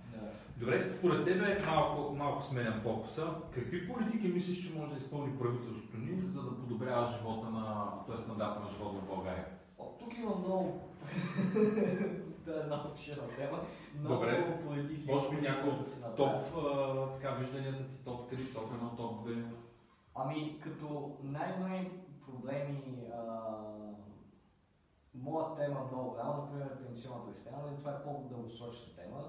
Добре, според тебе малко, малко сменям фокуса. Какви политики мислиш, че може да изпълни правителството ни, за да подобрява живота на, т.е. стандарта на живота в България? О, тук има много. да, една обширна тема. Много Добре. политики. Може би някой които от топ, а, така, вижданията ти, топ 3, топ 1, топ 2? Ами, като най-големи проблеми, а, моя тема е много голяма, например пенсионната система, но това е по-дългосрочна тема.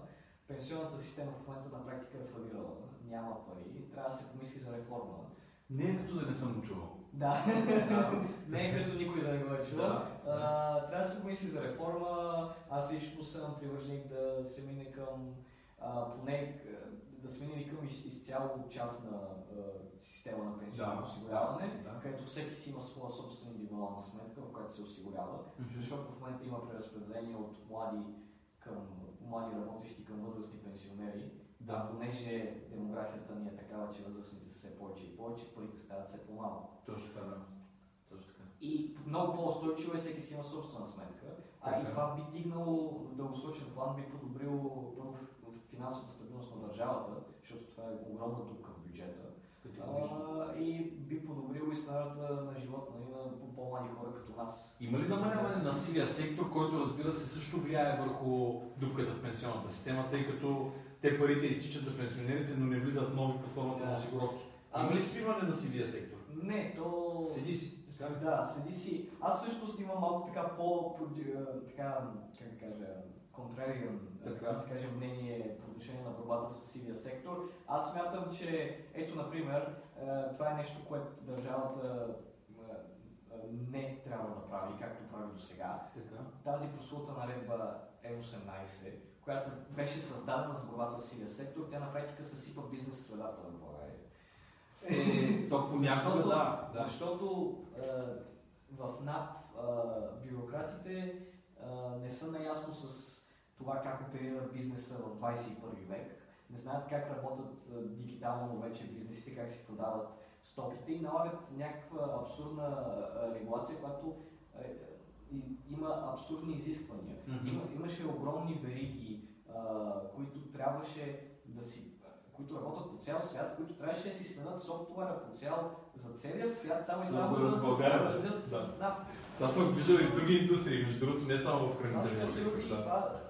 Пенсионната система в момента на практика е фалирала, няма пари, трябва да се помисли за реформа. Не е като да не съм чувал. Да, не е като никой да не го е чувал. Да. Трябва да се помисли за реформа. Аз лично съм привърженик да се мине към а, поне да се мине към из, изцяло частна а, система на пенсионно Да. осигуряване, Да. където всеки си има своя собствена индивидуална сметка, в която се осигурява, Мгм. защото в момента има преразпределение от млади към млади работещи към възрастни пенсионери. Да. А понеже демографията ни е такава, че възрастните са все повече и повече, парите стават все по-малко. Точно така, да. Точно така. И много по-устойчиво е всеки си има собствена сметка. А и Така. това би дигнало дългосрочен план, би подобрило първо финансовата стабилност на държавата, защото това е огромна дупка в бюджета. А, и би подобрило и сценарията на живота нали, на по- по-млади хора като нас. Има ли намаляване на сивия сектор, който разбира се също влияе върху дупката в пенсионната система, тъй като те парите изтичат за пенсионерите, но не влизат нови под формата на Да. осигуровки? Има ли свиване на сивия сектор? Не, то... Седи си. Да, седи си. Аз всъщност имам малко така по... така, как да кажа, контрариран, така да се каже, мнение по отношение на борбата с сивия сектор. Аз смятам, че ето, например, е, това е нещо, което държавата е, е, не трябва да прави, както прави до сега. Тази прослута наредба Е18, която беше създадена за борбата с сивия сектор, тя на практика съсипа бизнес средата в България. Е, то понякога да, да. Защото е, в НАП е, бюрократите не са наясно с това как оперира бизнеса в 21 век, не знаят как работят дигитално вече бизнесите, как си продават стоките и налагат някаква абсурдна регулация, която има абсурдни изисквания. Mm-hmm. Има, имаше огромни вериги, които трябваше да си които работят по цял свят, които трябваше да си сменят софтуера по цял за целия свят, само и само за да се съобразят с НАП. Това съм виждал и други индустрии, между другото, не само в хранителния сектор. Да. Това,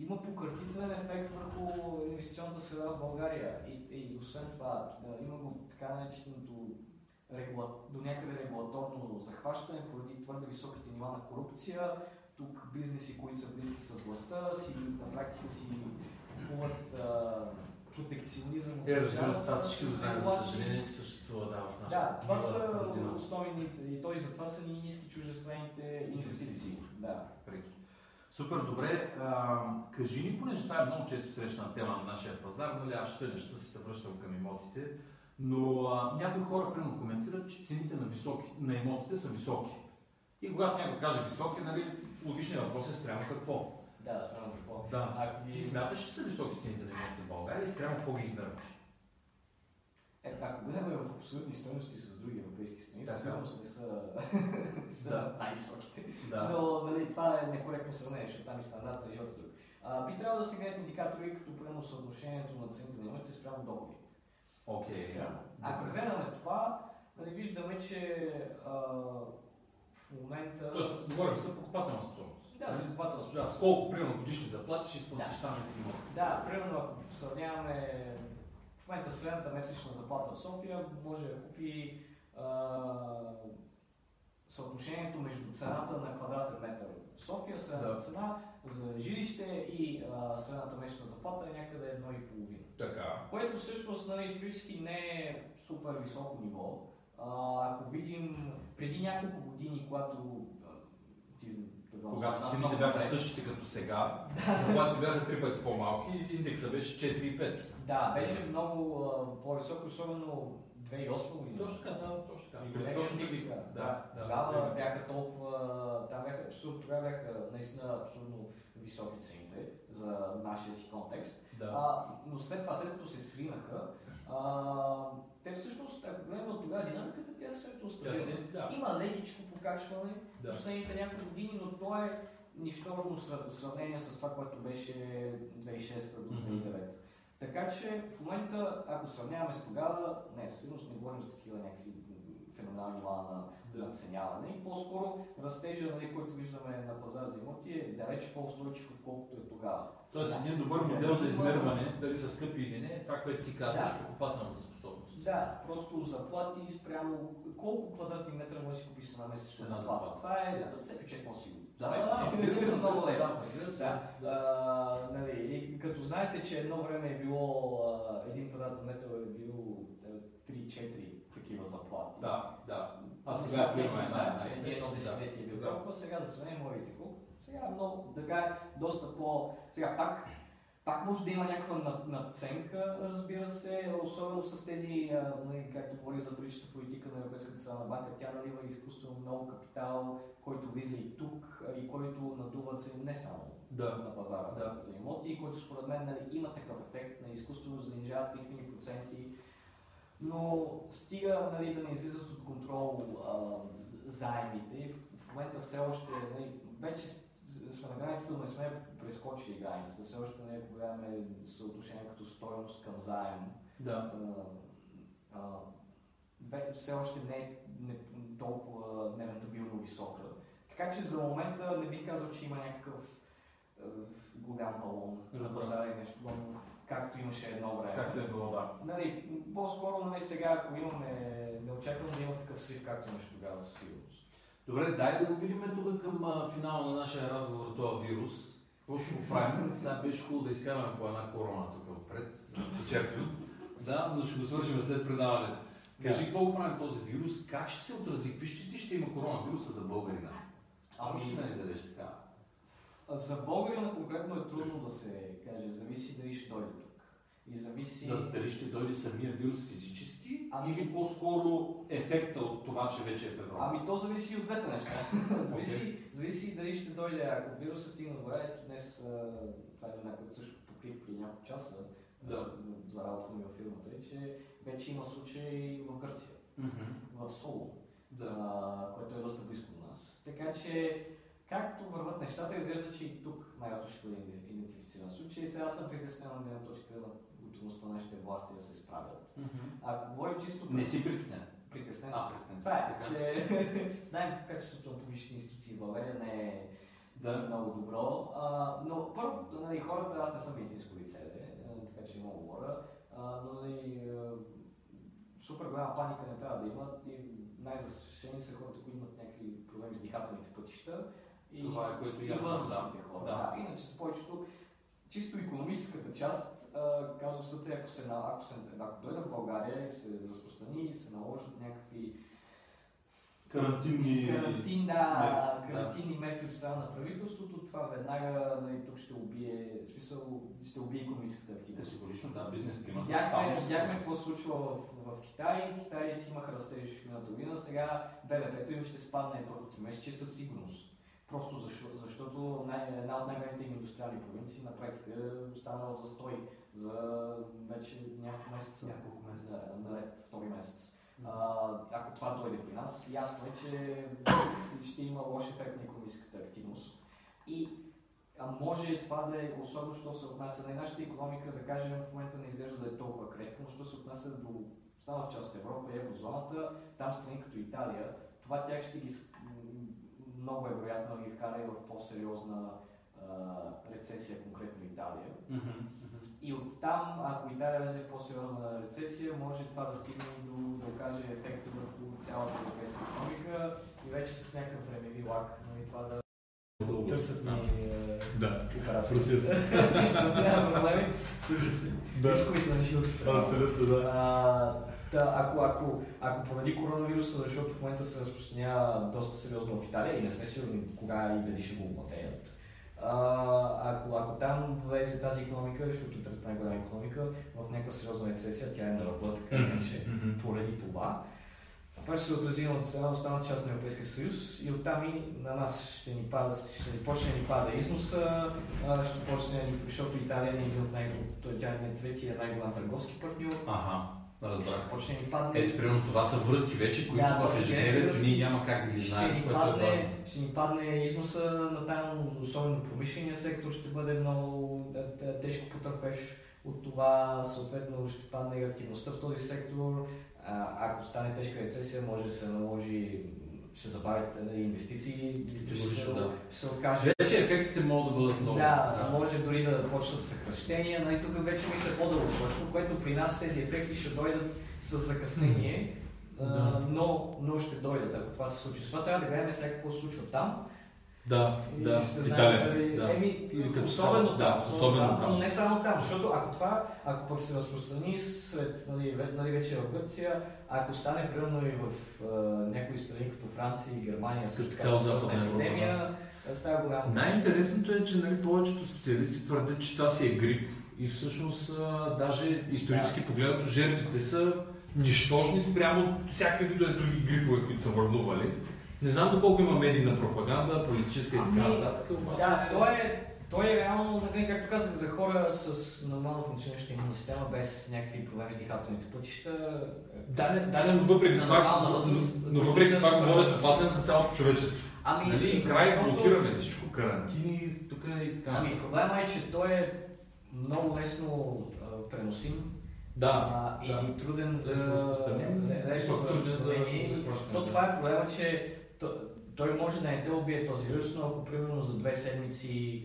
има пократителен ефект върху инвестиционната среда в България. И, и освен това, има го така нареченото регула... до някъде регулаторно захващане поради твърде високите нива на корупция. Тук бизнеси, които са близки с властта, си на практика си купуват протекционизъм. Е, разбира се, това всички знаем, за съжаление, че съществува да, в нашата Да, това са основните и той затова са ни ниски чужестранните инвестиции. Да. Преки. Супер, добре. А, кажи ни, понеже това е много често срещана тема на нашия пазар, нали, аз ще неща се връщам към имотите, но а, някои хора примерно коментират, че цените на, високи, на имотите са високи. И когато някой каже високи, нали, логичният въпрос е спрямо какво. Да, спрямо какво. Да. А, Ти смяташ, че са високи цените на имотите в България и спрямо какво ги измерваш? Е, ако гледаме в абсолютни стоености с други европейски страни, със сигурност не са, са най-високите. Да. Но нали, това е некоректно сравнение, защото там и стандарта е жълта друг. А, би трябвало да се гледат индикатори, като примерно съотношението на цените на имотите спрямо доходите. Окей. Okay. Ако гледаме това, нали, виждаме, че а, в момента... Тоест, говорим за покупателна способност. Да, за покупателна способност. Да, с колко примерно годишни заплати ще изплатиш да. там. Да, примерно ако сравняваме момента средната месечна заплата в София може да купи а, съотношението между цената на квадратен метър в София, средната да. цена за жилище и а, средната месечна заплата е някъде едно и половина. Така. Което всъщност нали, исторически не е супер високо ниво. А, ако видим преди няколко години, когато ти когато цените бяха същите като сега, заплатите бяха три пъти по-малки и индекса беше 4,5. Да, беше много по-висок, особено 2008 година. Точно така, да, точно така. И точно така. Да, да, тогава бяха толкова, там бяха абсурд, тогава бяха наистина абсурдно високи цените за нашия си контекст. Да. А, но след това, след като се свинаха, а, те всъщност, ако гледаме от тогава динамиката, тя се стабилна. Да. Има лекичко покачване да. последните няколко години, но то е нищожно в сравнение с това, което беше 2006 до 2009. Mm-hmm. Така че в момента, ако сравняваме с тогава, не, със сигурност не говорим за такива някакви феноменални нива на да. наценяване и по-скоро растежа, нали, който виждаме на пазар за имоти е далеч по-устойчив, отколкото е тогава. Тоест един добър модел за измерване, дали са скъпи или не, това, което ти казваш, да. покупателната способност. Да, просто заплати спрямо колко квадратни метра може да си купиш на месечна заплата. Това е за всеки човек може си да, да, да. Да, като знаете, че едно време е било един квадратен метър е бил 3-4 такива заплати. Да, да. А сега е една, преди едно десетилетие е бил толкова, сега за сравнение може да колко. Сега е много, така е доста по... Сега пак пак може да има някаква наценка, разбира се, особено с тези, нали, както говори за паричната политика на Европейската централна банка, тя налива изкуствено много капитал, който влиза и тук и който надува цени не само да. на пазара да. за имоти, който според мен нали, има такъв ефект на изкуствено занижават лихвени проценти, но стига нали, да не излизат от контрол а, заемите. В момента все още нали, вече сме на границата, но не сме прескочили границата. Все още не гледаме съотношение като стоеност към заем. Да. А, а, все още не е не, толкова нерентабилно висока. Така че за момента не бих казал, че има някакъв голям балон на пазара и нещо подобно. Както имаше едно време. Както е било, да. Нали, по-скоро нали, сега, ако имаме, не очаквам да има такъв срив, както имаше тогава със сигурност. Добре, дай да го видим тук към а, финала на нашия разговор, този вирус. Какво ще го правим? Сега беше хубаво да изкараме по една корона тук отпред, да се почерпим. Да, но ще го свършим след предаването. Кажи, какво го правим този вирус? Как ще се отрази? Какви щети ще има коронавируса за българина? А може ли да ни дадеш така? За българина конкретно е трудно да се каже, зависи дали ще дойде тук. И зависи... Да, дали ще дойде самия вирус физически Ами- или по-скоро ефекта от това, че вече е в Европа? Ами то зависи и от двете неща. зависи, зависи дали ще дойде, ако вируса стигне до ето днес, това е една, което също покрих при няколко часа Да. за работа ми във фирмата, е, че вече има случаи в Гърция, Мгм. в Соло, Да. а, което е доста близко до нас. Така че, както върват нещата, изглежда, че и тук най-вероятно ще бъде идентифициран случай. Сега съм притеснен от гледна точка на готовността на нашите власти да се справят. Мгм. Ако говорим чисто... Не си притеснен. Притеснен. А, притеснен Това е, така. че знаем качеството на публичните институции в България не е Да. много добро. А, но първо, нали, хората, аз не съм медицинско лице, а, така че да говоря, а, но нали, супер голяма паника не трябва да има и най-застрашени са хората, които имат някакви проблеми с дихателните пътища и, Това е, което и и възрастните да. хора. Да. Да. Иначе с повечето, чисто економическата част, казусът е, ако, се, на- ако, се, ако дойде в България и се разпространи и се наложат някакви Карантинни карантин, да, мерки, карантинни мерки от страна на правителството, това веднага нали, тук ще убие, смисъл, ще убие економическата активност. Категорично, да, бизнес. Видяхме, Там ще- видяхме какво се случва в, в Китай. Китай си имаха растеж миналата година, сега БВП-то им ще спадне първото тримесечие със сигурност. Просто защото, защото най- една от най-големите им индустриални провинции на практика е останала в застой за вече няколко месеца. Няколко месеца. Да, наред, втори месец. А, ако това дойде при нас, ясно е, че ще има лош ефект на економическата активност. И а може това да е особено, що се отнася на нашата економика, да кажем, в момента не изглежда да е толкова крехко, но що се отнася до останалата част от Европа и еврозоната, там страни като Италия, това тях ще ги много е вероятно да ги вкара и в по-сериозна а, рецесия, конкретно Италия. Мгм. И оттам, ако Италия влезе в по-сериозна рецесия, може това да стигне и до да окаже ефекта върху цялата европейска економика и вече с някакъв времеви лак, нали, това да търсят ни е, Да. оператори. Са. Нищо, няма проблеми. Служа се. Да. Рисковете на живота. Абсолютно, да. А, да, ако, ако, ако поради коронавируса, защото в момента се разпространява доста сериозно в Италия и не сме сигурни кога и дали ще го овладеят, а, ако, ако там влезе тази економика, защото е трета най-голяма економика, в някаква сериозна рецесия, тя е на ръба, така Мгм. поради това, това ще се отрази на цялата останала част на Европейския съюз и оттам и на нас ще ни, пада, ще ни почне да ни пада износа, ще почне, ни- защото Италия е един от най тя е третия най-голям търговски партньор. Ага, разбрах. Ще да ни падне. Ето, примерно, това са връзки вече, които Да, в ежедневието ние няма как да ги знаем, което е важно. падне, ще ни падне износа, но там, особено промишления сектор, ще бъде много тежко потърпеш от това, съответно ще падне и активността в този сектор. А, ако стане тежка рецесия, може да се наложи, ще забавят нали, инвестиции, ще се, Категорично, да. ще се откаже. Вече ефектите могат да бъдат много. Да, може дори да почнат съкръщения. Нали, тук вече мисля по-дългосрочно, което при нас тези ефекти ще дойдат с закъснение, Да. но, но ще дойдат, ако това се случи. Това трябва да гледаме сега какво се случва там. Да, И да, ще знаем Италия. дали- Да. Еми, Или като особено там, да, особено там. но не само там, защото ако това, ако пък се разпространи след, нали, нали, вече в Гърция, ако стане примерно и в а, някои страни като Франция и Германия, също така сериозна Западна епидемия, става голямо. Най-интересното е, че нали, повечето специалисти твърдят, че това си е грип. И всъщност, а, даже исторически погледнато, жертвите са нищожни спрямо всякакви видове други грипове, които са върлували. Не знам доколко има медийна пропаганда, политическа и така Ами, нататък. Да, то е, то е реално, нали, както казах, за хора с нормално функционираща имунна система, без някакви проблеми с дихателните пътища. Да, не, да, не, но въпреки това, но, въпреки това говоря възрастни. опасен за цялото човечество. Ами, нали, край блокираме всичко, карантини, тук и така. Ами проблема е, че той е много лесно преносим. Да, а, и да. труден за Лесно за разпространение. То това е проблема, че той може да не те убие този вирус, но ако примерно за две седмици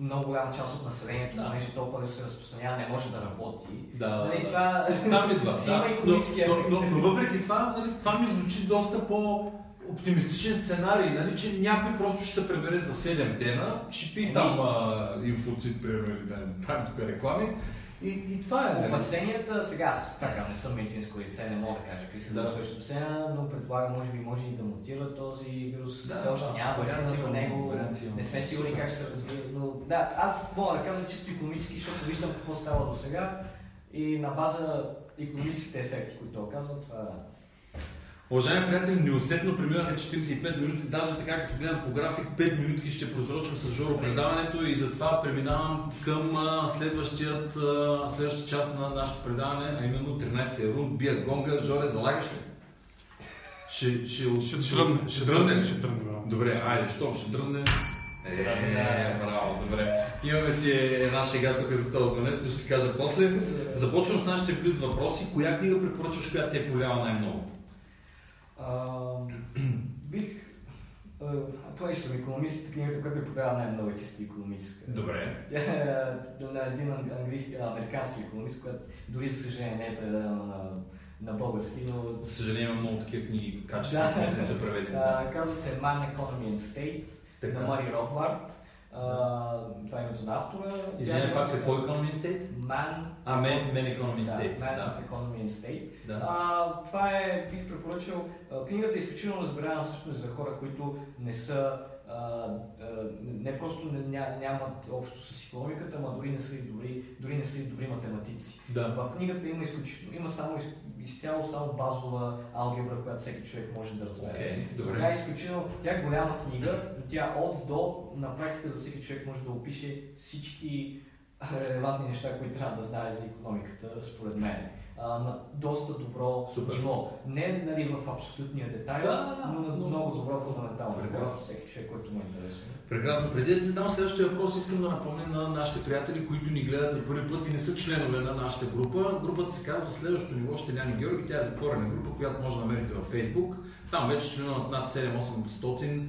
много голяма част от населението, Да. понеже толкова да се разпространява, не може да работи. Да, нали, да. това Там идва. си има Да. Но, но, но, но, въпреки това, нали, това ми звучи доста по оптимистичен сценарий, нали, че някой просто ще се пребере за 7 дена, ще твит там а, инфоцит, примерно, или да не правим тук реклами. И, и това е. Опасенията, сега аз така не съм медицинско лице, не мога да кажа какви са Да. същото сега, но предполагам, може би може и да мутира този вирус. Да, Все още няма вакцина за него. Не сме сигурни как ще се развие. Но да, аз мога да кажа чисто економически, защото виждам какво става до сега и на база економическите ефекти, които оказват, това да. Уважаеми приятели, неусетно преминаха 45 минути, даже така като гледам по график, 5 минутки ще прозрочим с Жоро предаването и затова преминавам към следващият, следващата част на нашето предаване, а именно 13-я рунд, бия гонга. Жоре, залагаш ли? Ще, ще, ще, ще, дрънне, ще дрънне. ще дрънне, брат. Добре, айде, що ще дрънне. Е, браво, добре. Имаме си една шега тук за този звънец, ще кажа после. Започвам с нашите блюд въпроси. Коя книга препоръчваш, която те е повлияла най-много? А, бих... Той съм економист, книгата, която ми подава най-много е чисто економическа. Добре. Тя е на един английски, американски економист, който дори за съжаление не е преведена на, на български, но... За съжаление има много такива книги, качествени, които не са преведени. Да. казва се Man, Economy and State Така. на Мари Ротбард. А, това е името на автора. Извинявай, Тя- пак какво е Economy and State? Man, А, Men, Men Economy and да, State. Man, Да. Economy and State. Да. А, това е, бих препоръчал, книгата е изключително разбираема всъщност за хора, които не са, а, не просто не, ня, нямат общо с економиката, ама дори не са и добри, дори не са и добри математици. Да. В книгата има изключително, има само изцяло само базова алгебра, която всеки човек може да разбере. Добре. Тя е изключително, тя е голяма книга, но тя от до на практика за всеки човек може да опише всички релевантни неща, които трябва да знае за економиката, според мен. А, на доста добро Супер. ниво. Не нали, в абсолютния детайл, Да, но на но- много добро фундаментално Прекрасно. всеки човек, който му е интересно. Прекрасно. Преди да задам следващия въпрос, искам да напомня на нашите приятели, които ни гледат за първи път и не са членове на нашата група. Групата се казва Следващото ниво Щеляни Георги. Тя е затворена група, която може да намерите във Facebook. Там вече членуват над 7-800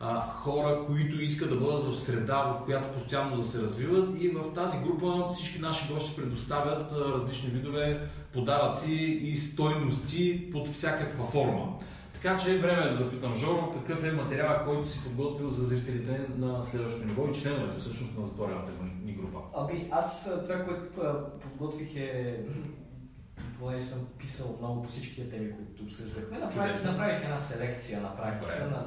а, хора, които искат да бъдат в среда, в която постоянно да се развиват. И в тази група всички наши гости предоставят а, различни видове подаръци и стойности под всякаква форма. Така че е време да запитам Жоро, какъв е материала, който си подготвил за зрителите на следващото ниво и членовете всъщност на затворената ни група. Ами аз това, което подготвих е понеже съм писал много по всичките теми, които обсъждахме, направих, направих една селекция на практика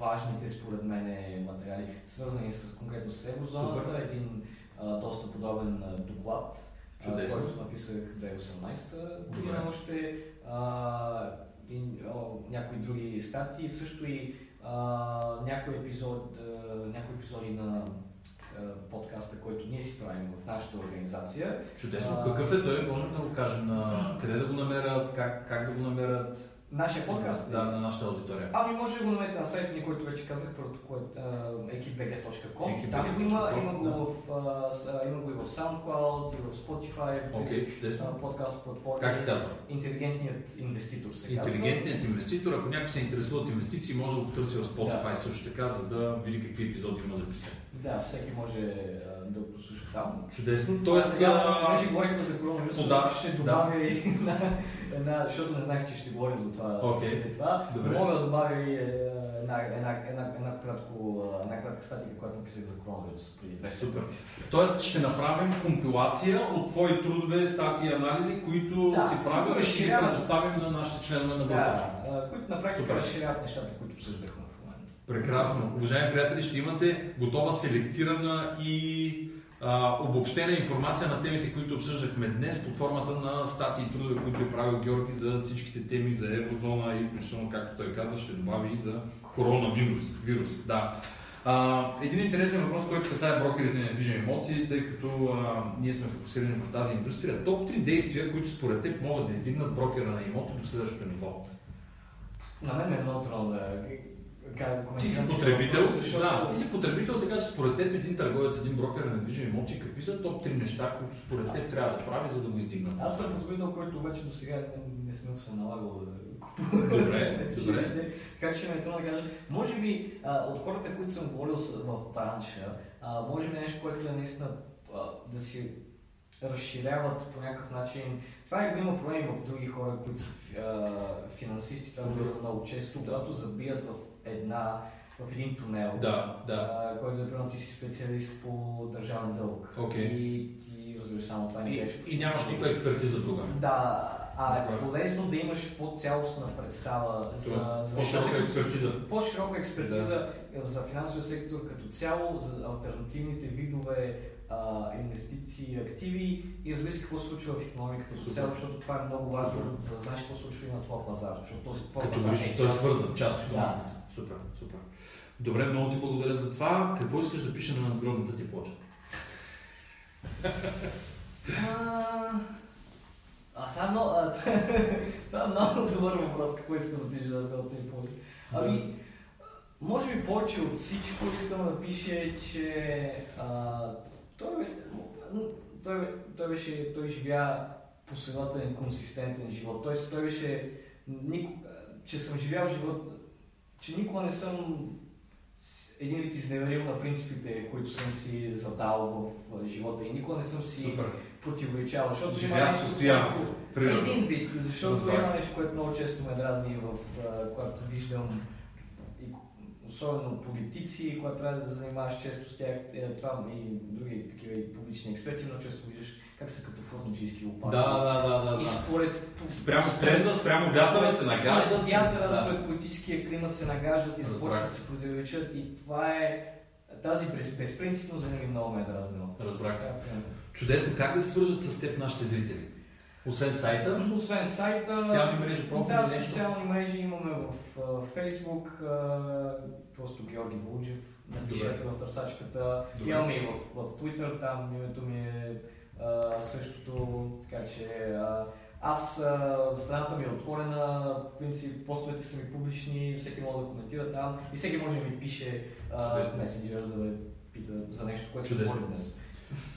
Най-важните според мен материали, свързани с конкретно с еврозоната. Супер. Един а, доста подобен а, доклад, а, Чудесно. който написах 2018 година още. А, и о, някои други статии, също и а, някои, епизод, а, някои епизоди на подкаста, който ние си правим в нашата организация. Чудесно. Какъв е той? Можем да го кажем на къде да го намерят, как, как да го намерят? Нашия подкаст? Да, на нашата аудитория. Ами може да го намерите на сайта ни, който вече казах, ekipbg.com. Там го има, има го, в, има го и в SoundCloud, и в Spotify, тези, чудесно. подкаст платформи. Как се казва? Интелигентният инвеститор се. Интелигентният инвеститор, ако някой се интересува от инвестиции, може да го търси в Spotify също така, за да види какви епизоди има записани. Да, всеки може да го послуша там. Чудесно. Тоест, Тоест, сега, а, понеже говорихме за коронавируса, О, да, ще да. добавя и една, една, защото не знаех, че ще говорим за това. Преди това. Добре. Мога да добавя и е, една, една, една, една, кратко, една кратка статика, която написах за коронавирус преди две Супер. седмици. Тоест ще направим компилация от твои трудове, статии и анализи, които Да, си които и ще ги предоставим на нашите членове на групата. Да, а, които на практика Супер. разширяват нещата, които обсъждахме в момента. Прекрасно. Уважаеми приятели, ще имате готова селектирана и обобщена информация на темите, които обсъждахме днес под формата на статии и трудове, които е правил Георги за всичките теми за еврозона и включително, както той каза, ще добави и за коронавирус. Вирус, да. А, един интересен въпрос, който касае брокерите на недвижими имоти, тъй като а, ние сме фокусирани в тази индустрия. Топ 3 действия, които според теб могат да издигнат брокера на имоти до следващото ниво. На мен е много трудно да кажа Ти си потребител, да, ти си потребител, така че според теб един търговец, един брокер на недвижими имоти, какви са топ 3 неща, които според теб трябва да прави, за да го издигнат? Аз съм потребител, който обаче до сега не, не съм се налагал да Добре, добре. Ще- Така че ме е трудно да кажа. Може би а, от хората, които съм говорил в бранша, а, може би нещо, което е наистина а, да си разширяват по някакъв начин. Това е има проблеми в други хора, които са финансисти, това го много често, когато забият в една в един тунел, Да, да. а, който е примерно ти си специалист по държавен дълг. Окей. И ти разбираш само това не И, беше. и нямаш никаква експертиза друга. Да, а е полезно да имаш по-цялостна представа за, Тоест, за по-широка експертиза. По-широка експертиза за финансовия сектор като цяло, за альтернативните видове а, инвестиции, активи и разбира се какво се случва в економиката като цяло, защото това е много важно, за да знаеш какво се случва и на твоя пазар, защото този твой Като пазар виж, е той е част- свързан, част от Да. Супер, супер. Добре, много ти благодаря за това. Какво искаш да пише на надгробната ти плоча? А, А, това е много, а, това е много добър въпрос, какво искам да пише да те поли. Ами, може би повече от всичко искам да пише, че а, той, той, той, беше, той живя последователен, консистентен живот. Тоест, той беше, нико, че съм живял живот, че никога не съм един вид изневерил на принципите, които съм си задал в, живота и никога не съм си Супер. противоречал, защото Живя има нещо, постоянство. Един вид, защото Разбрах. има нещо, което много често ме дразни, в, когато виждам особено политици, когато трябва да се занимаваш често с тях, е, това и други такива и публични експерти, но често виждаш как са като фурнаджийски лопати. Да, да, да, да, И според... Спрямо тренда, спрямо вятъра се нагаждат. Според вятъра, Да. според политическия климат се нагаждат и започват да се противоречат и това е... Тази без, безпринципност винаги много ме е дразнила. Разбрах. Чудесно. Как да се свържат с теб нашите зрители? Освен сайта, Освен сайта, социални мрежи, профили, да, нещо? социални мрежи имаме в Facebook, просто Георги Вълджев, напишете в търсачката. Добре. Имаме и в, в Twitter, там името ми е а, същото, така че а, аз, а, страната ми е отворена, по принцип постовете са ми публични, всеки може да коментира там и всеки може да ми пише а, в месенджера да ме пита за нещо, което ще говорим днес.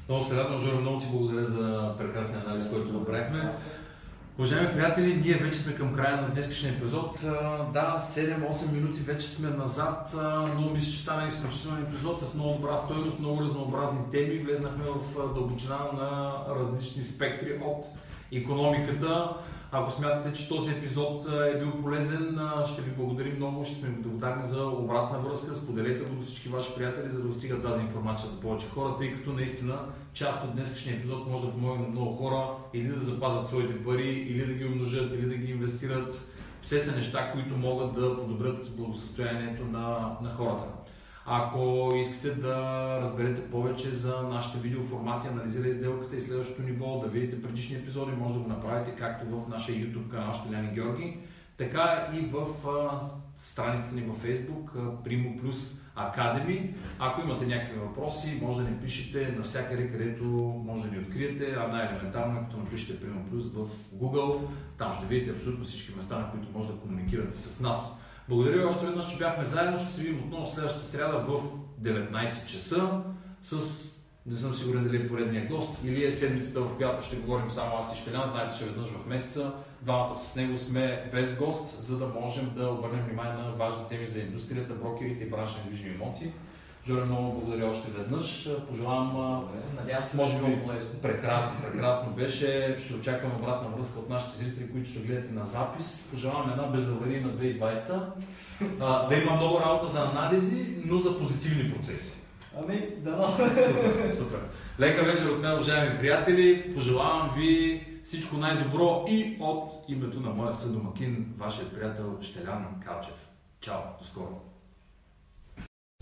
Много се радвам, Жоро, много ти благодаря за прекрасния анализ, който направихме. Уважаеми приятели, ние вече сме към края на днескашния епизод. Да, 7-8 минути вече сме назад, но мисля, че стана изключителен епизод с много добра стойност, много разнообразни теми. Влезнахме в дълбочина на различни спектри от економиката. Ако смятате, че този епизод е бил полезен, ще ви благодарим много, ще сме благодарни за обратна връзка. Споделете го до всички ваши приятели, за да достига тази информация до повече хора, тъй като наистина част от днескашния епизод може да помогне на много хора или да запазят своите пари, или да ги умножат, или да ги инвестират. Все са неща, които могат да подобрят благосъстоянието на, на хората. Ако искате да разберете повече за нашите видеоформати, анализирай сделката и следващото ниво, да видите предишни епизоди, може да го направите както в нашия YouTube канал Штеляни Георги, така и в страницата ни във Facebook Primo Plus Academy. Ако имате някакви въпроси, може да ни пишете навсякъде, където може да ни откриете, а най-елементарно е като напишете Primo Plus в Google. Там ще видите абсолютно всички места, на които може да комуникирате с нас. Благодаря ви още веднъж, че бяхме заедно. Ще се видим отново следващата сряда в 19 часа с не съм сигурен дали е поредния гост или е седмицата, в която ще говорим само аз и Щелян. Знаете, че веднъж в месеца двамата с него сме без гост, за да можем да обърнем внимание на важни теми за индустрията, брокерите и бранша на недвижими имоти. Жоре, много благодаря още веднъж. Пожелавам Надявам се, може да би полезно. прекрасно, прекрасно беше. Ще очаквам обратна връзка от нашите зрители, които ще гледате на запис. Пожелавам една безаварийна 2020. А, да има много работа за анализи, но за позитивни процеси. Ами, дано. Супер, супер. Лека вечер от мен, уважаеми приятели. Пожелавам ви всичко най-добро и от името на моя съдомакин, вашият приятел Щелян Калчев. Чао, до скоро.